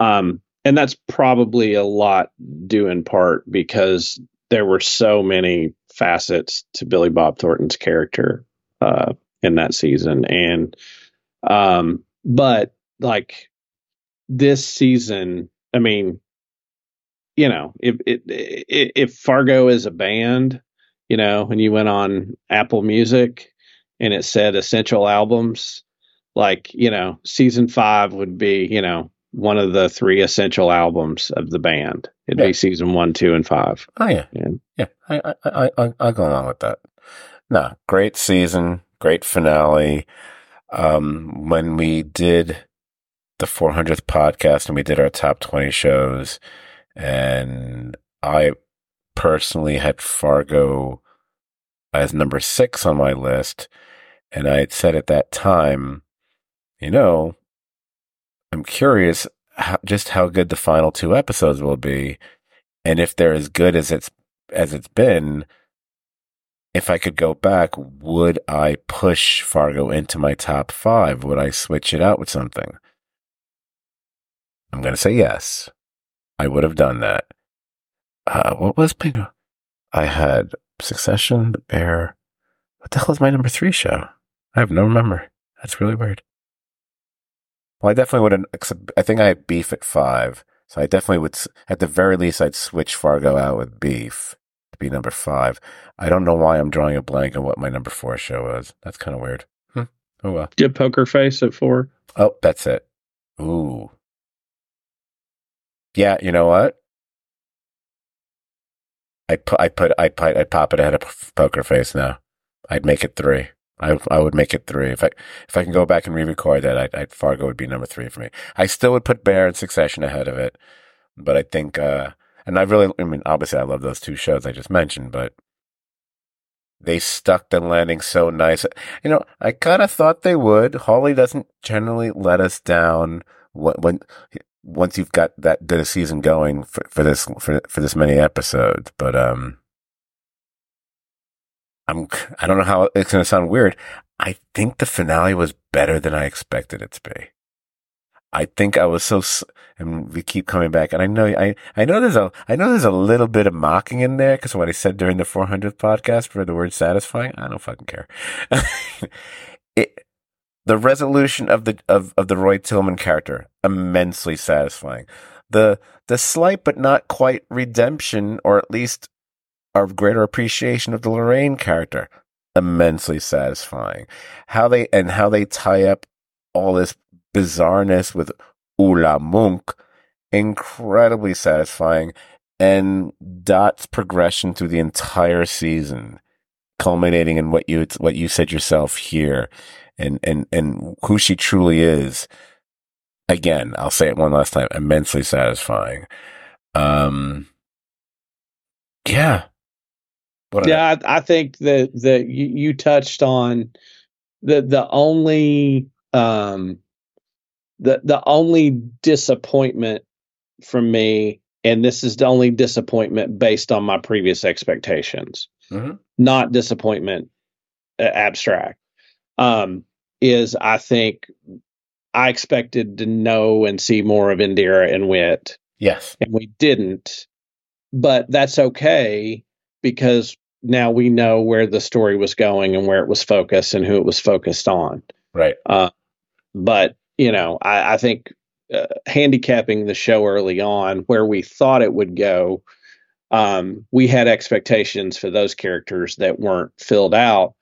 Um, and that's probably a lot due in part because there were so many facets to Billy Bob Thornton's character uh, in that season. And, um, but like this season, I mean, you know, if, if, if Fargo is a band, you know, when you went on Apple Music and it said essential albums, like, you know, season five would be, you know, one of the three essential albums of the band. It'd yeah. be season one, two, and five. Oh yeah, and, yeah. I I I I go along with that. No, great season, great finale. Um, when we did the 400th podcast and we did our top 20 shows, and I personally had Fargo as number six on my list. And I had said at that time, you know, I'm curious how, just how good the final two episodes will be. And if they're as good as it's, as it's been, if I could go back, would I push Fargo into my top five? Would I switch it out with something? I'm going to say yes. I would have done that. Uh, what was my, I had Succession, The Bear. What the hell is my number three show? I have no remember. That's really weird. Well, I definitely wouldn't. I think I had Beef at five, so I definitely would. At the very least, I'd switch Fargo out with Beef to be number five. I don't know why I'm drawing a blank on what my number four show is. That's kind of weird. Hmm. Oh well. Did Poker Face at four? Oh, that's it. Ooh. Yeah, you know what? I put, I put, I put, I'd pop it ahead of Poker Face now. I'd make it three. I I would make it three if I if I can go back and re-record that. I, I Fargo would be number three for me. I still would put Bear and Succession ahead of it, but I think uh, and I really I mean obviously I love those two shows I just mentioned, but they stuck the landing so nice. You know, I kind of thought they would. Hawley doesn't generally let us down when, when once you've got that a season going for, for this for for this many episodes. But um, I'm I don't know how it's going to sound weird. I think the finale was better than I expected it to be. I think I was so, and we keep coming back. And I know, I, I know there's a, I know there's a little bit of mocking in there because what I said during the 400th podcast for the word satisfying, I don't fucking care. it, the resolution of the, of, of the Roy Tillman character, immensely satisfying. The, the slight but not quite redemption, or at least our greater appreciation of the Lorraine character, immensely satisfying. How they, and how they tie up all this bizarreness with Ole Munch, incredibly satisfying, and Dot's progression through the entire season, culminating in what you what you said yourself here, and and and who she truly is. Again, I'll say it one last time: immensely satisfying. Um, yeah, what yeah, I, I, think that that you, you touched on the the only um the the only disappointment from me, and this is the only disappointment based on my previous expectations, mm-hmm. not disappointment uh, abstract, um, is I think I expected to know and see more of Indira and Whit. Yes. And we didn't. But that's okay because now we know where the story was going and where it was focused and who it was focused on. Right. Uh, but you know, I, I think uh, handicapping the show early on where we thought it would go, um, we had expectations for those characters that weren't filled out,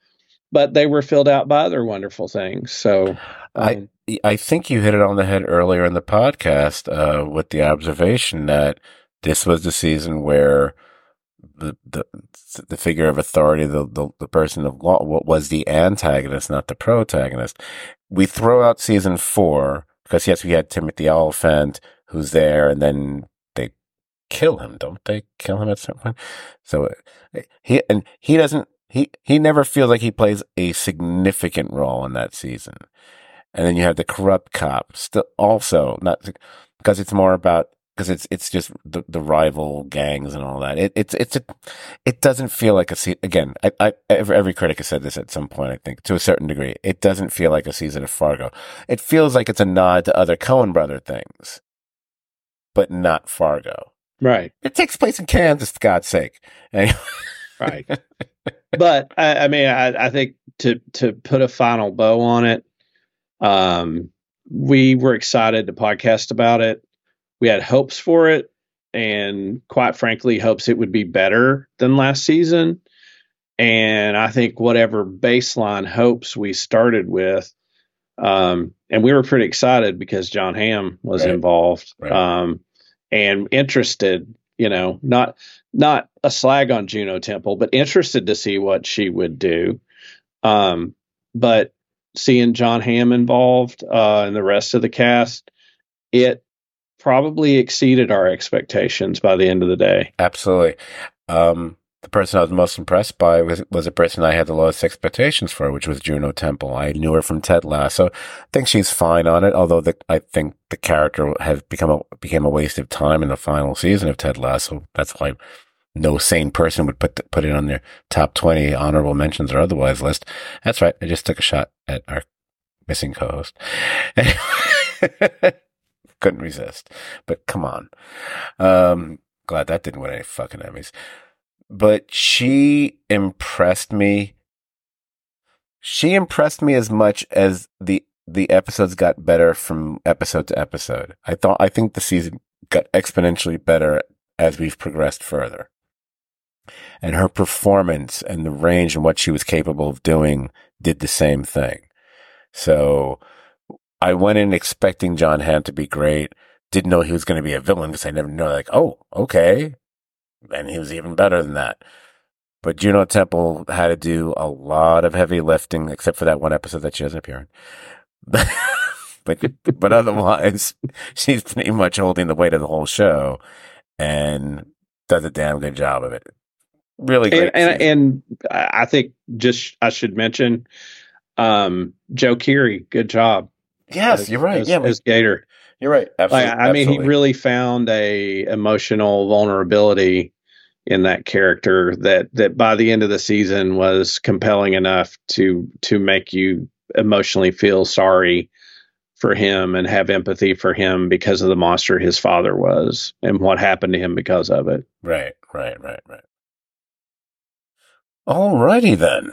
but they were filled out by other wonderful things. So um, I I think you hit it on the head earlier in the podcast uh, with the observation that this was the season where the the the figure of authority, the the, the person of law, what was the antagonist, not the protagonist. We throw out season four because yes, we had Timothy Olyphant who's there, and then they kill him, don't they? Kill him at some point. So he and he doesn't. He he never feels like he plays a significant role in that season. And then you have the corrupt cop, still also not because it's more about because it's it's just the, the rival gangs and all that. It, it's it's a, it doesn't feel like a season. Again, I, I every, every critic has said this at some point. I think to a certain degree, it doesn't feel like a season of Fargo. It feels like it's a nod to other Coen brother things, but not Fargo. Right. It takes place in Kansas, for God's sake. Anyway. right. But I, I mean, I, I think to to put a final bow on it, um, we were excited to podcast about it we had hopes for it and quite frankly hopes it would be better than last season and i think whatever baseline hopes we started with um, and we were pretty excited because Jon Hamm was right. involved right. Um, and interested you know not not a slag on juno temple but interested to see what she would do um, but seeing Jon Hamm involved uh, and the rest of the cast it probably exceeded our expectations by the end of the day. Absolutely. Um, the person I was most impressed by was, was a person I had the lowest expectations for, which was Juno Temple. I knew her from Ted Lasso. I think she's fine on it, although the, I think the character has become a, became a waste of time in the final season of Ted Lasso. That's why no sane person would put put it on their top 20 honorable mentions or otherwise list. That's right. I just took a shot at our missing co-host. couldn't resist. But come on. Um, glad that didn't win any fucking Emmys. But she impressed me. She impressed me as much as the the episodes got better from episode to episode. I thought I think the season got exponentially better as we've progressed further. And her performance and the range and what she was capable of doing did the same thing. So I went in expecting Jon Hamm to be great. Didn't know he was going to be a villain because I never know. Like, oh, okay, and he was even better than that. But Juno Temple had to do a lot of heavy lifting, except for that one episode that she doesn't appear in. but but otherwise, she's pretty much holding the weight of the whole show, and does a damn good job of it. Really. And, and, and I think just I should mention um, Joe Keery. Good job. Yes, as, you're right. As, yeah, as Gator. You're right. Absolutely. Like, I Absolutely. mean, he really found a emotional vulnerability in that character that that by the end of the season was compelling enough to to make you emotionally feel sorry for him and have empathy for him because of the monster his father was and what happened to him because of it. Right, right, right, right. All righty then.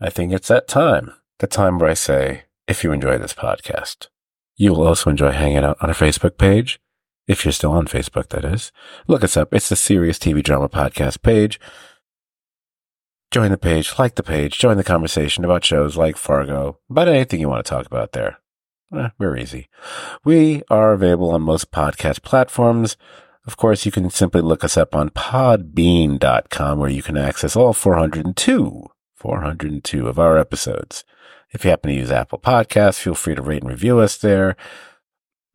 I think it's that time. The time where I say, if you enjoy this podcast, you will also enjoy hanging out on our Facebook page. If you're still on Facebook, that is. Look us up. It's the Serious TV Drama Podcast page. Join the page, like the page, join the conversation about shows like Fargo, about anything you want to talk about there. Eh, we're easy. We are available on most podcast platforms. Of course, you can simply look us up on podbean.com where you can access all 402, 402 of our episodes. If you happen to use Apple Podcasts, feel free to rate and review us there.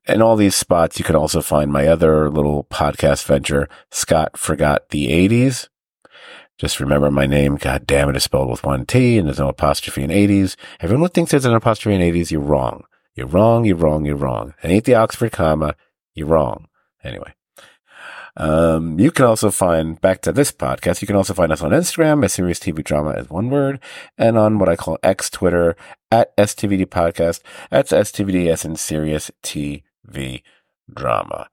And all these spots, you can also find my other little podcast venture, Scot Forgot the 80s. Just remember my name, god damn it, is spelled with one T and there's no apostrophe in 80s. Everyone who thinks there's an apostrophe in 80s, you're wrong. You're wrong, you're wrong, you're wrong. It ain't the Oxford comma, you're wrong. Anyway. Um, you can also find, back to this podcast, you can also find us on Instagram at Serious TV Drama as one word, and on what I call X Twitter at STVD Podcast. That's STVDS and Serious TV Drama.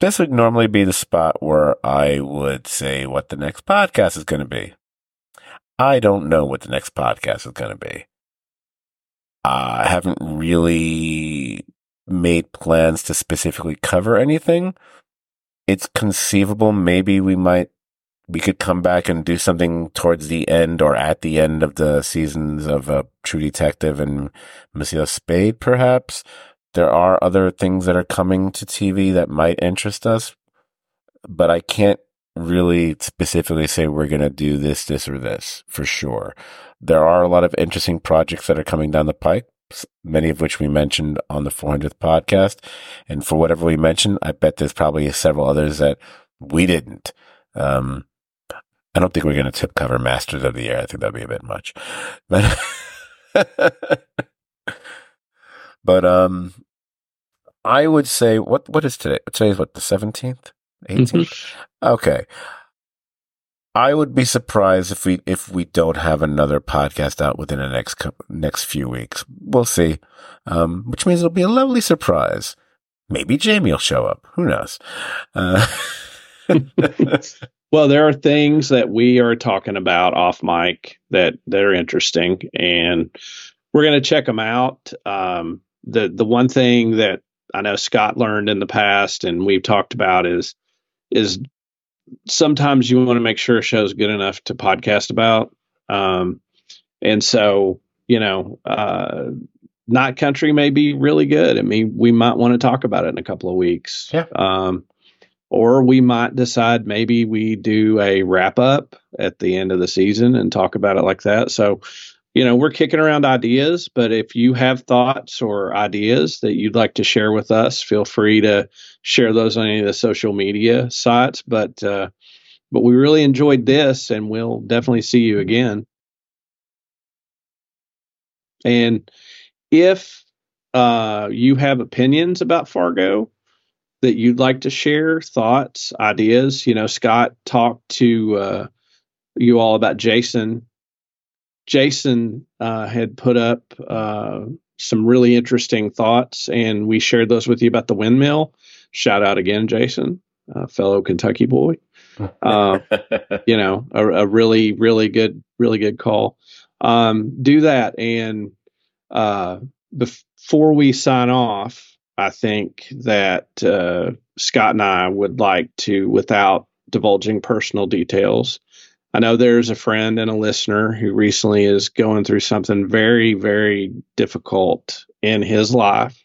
This would normally be the spot where I would say what the next podcast is going to be. I don't know what the next podcast is going to be. I haven't really made plans to specifically cover anything. It's conceivable maybe we might we could come back and do something towards the end or at the end of the seasons of uh, True Detective and Monsieur Spade, perhaps. There are other things that are coming to TV that might interest us, but I can't really specifically say we're going to do this, this, or this for sure. There are a lot of interesting projects that are coming down the pike, many of which we mentioned on the 400th podcast. And for whatever we mentioned, I bet there's probably several others that we didn't. Um, I don't think we're going to tip cover Masters of the Air. I think that'd be a bit much, but, but, um, I would say what, what is today? Today is what, the 17th, 18th? Mm-hmm. Okay. I would be surprised if we if we don't have another podcast out within the next next few weeks. We'll see, um, which means it'll be a lovely surprise. Maybe Jamie will show up. Who knows? Uh, well, there are things that we are talking about off mic that that are interesting, and we're going to check them out. Um, the the one thing that I know Scot learned in the past, and we've talked about is is sometimes you want to make sure a show's good enough to podcast about. Um, and so, you know, uh, Night Country may be really good. I mean, we might want to talk about it in a couple of weeks. Yeah. Um, or we might decide maybe we do a wrap up at the end of the season and talk about it like that. So, you know, we're kicking around ideas, but if you have thoughts or ideas that you'd like to share with us, feel free to share those on any of the social media sites. But uh, but we really enjoyed this, and we'll definitely see you again. And if uh, you have opinions about Fargo that you'd like to share, thoughts, ideas, you know, Scot talked to uh, you all about Jason Jason uh, had put up uh, some really interesting thoughts, and we shared those with you about the windmill. Shout out again, Jason, fellow Kentucky boy. Uh, you know, a, a, really, really good, really good call. Um, do that, and uh, before we sign off, I think that uh, Scot and I would like to, without divulging personal details, I know there's a friend and a listener who recently is going through something very, very difficult in his life.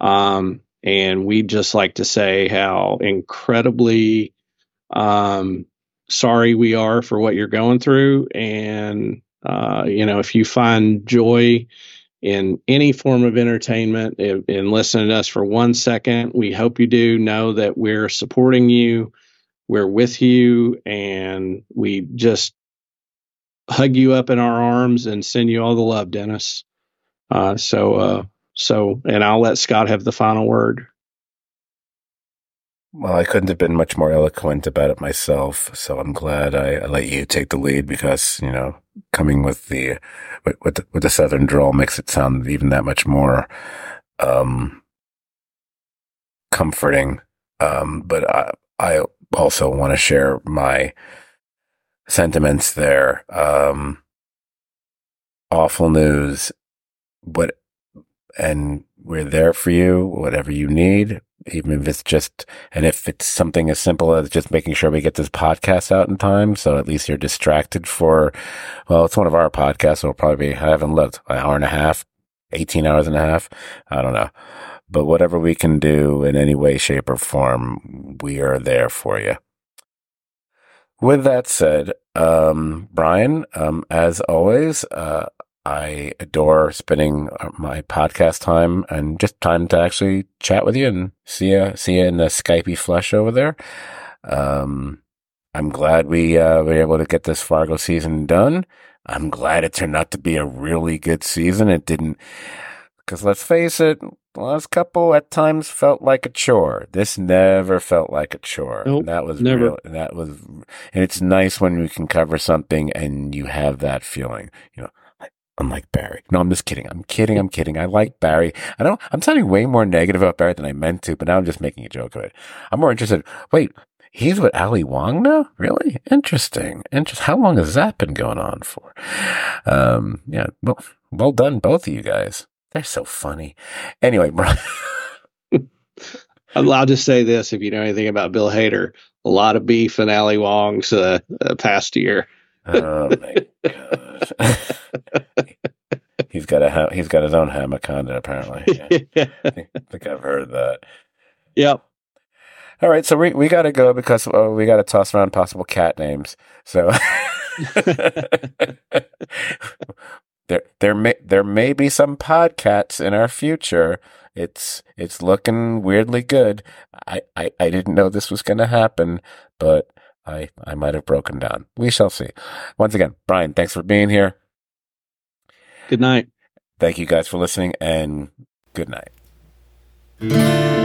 Um, and we'd just like to say how incredibly um, sorry we are for what you're going through. And, uh, you know, if you find joy in any form of entertainment, in, in listening to us for one second, we hope you do know that we're supporting you. We're with you and we just hug you up in our arms and send you all the love, Dennis. Uh, so, uh, so, and I'll let Scot have the final word. Well, I couldn't have been much more eloquent about it myself, so I'm glad I, I let you take the lead because you know coming with the with with the, with the southern drawl makes it sound even that much more um, comforting. Um, but I I also want to share my sentiments there. Um, awful news, but and we're there for you, whatever you need even if it's just, and if it's something as simple as just making sure we get this podcast out in time. So at least you're distracted for, well, it's one of our podcasts. So it'll probably be, I haven't looked, an hour and a half, 18 hours and a half. I don't know. But whatever we can do in any way, shape or form, we are there for you. With that said, um, Brian, um, as always, uh, I adore spending uh, my podcast time and just time to actually chat with you and see you, see you in the Skypey flesh over there. Um, I'm glad we uh, were able to get this Fargo season done. I'm glad it turned out to be a really good season. It didn't, because let's face it, the last couple at times felt like a chore. This never felt like a chore. Nope, and that was never. real. That was, and it's nice when we can cover something and you have that feeling. You know, I unlike Barry. No, I'm just kidding. I'm kidding. I'm kidding. I like Barry. I don't, I'm sounding way more negative about Barry than I meant to, but now I'm just making a joke of it. I'm more interested. Wait, he's with Ali Wong now? Really? Interesting. Interesting. How long has that been going on for? Um, yeah. Well, well done, both of you guys. They're so funny. Anyway, Brian. I'll just say this: if you know anything about Bill Hader, a lot of beef in Ali Wong's uh, uh, past year. oh my god. he's got a ha- he's got his own hamaconda apparently. Yeah. I think, I think I've heard that. Yep. All right, so we we got to go because uh, we got to toss around possible cat names. So there there may there may be some podcasts in our future. It's it's looking weirdly good. I I, I didn't know this was going to happen, but I I might have broken down. We shall see. Once again, Brian, thanks for being here. Good night. Thank you guys for listening, and good night.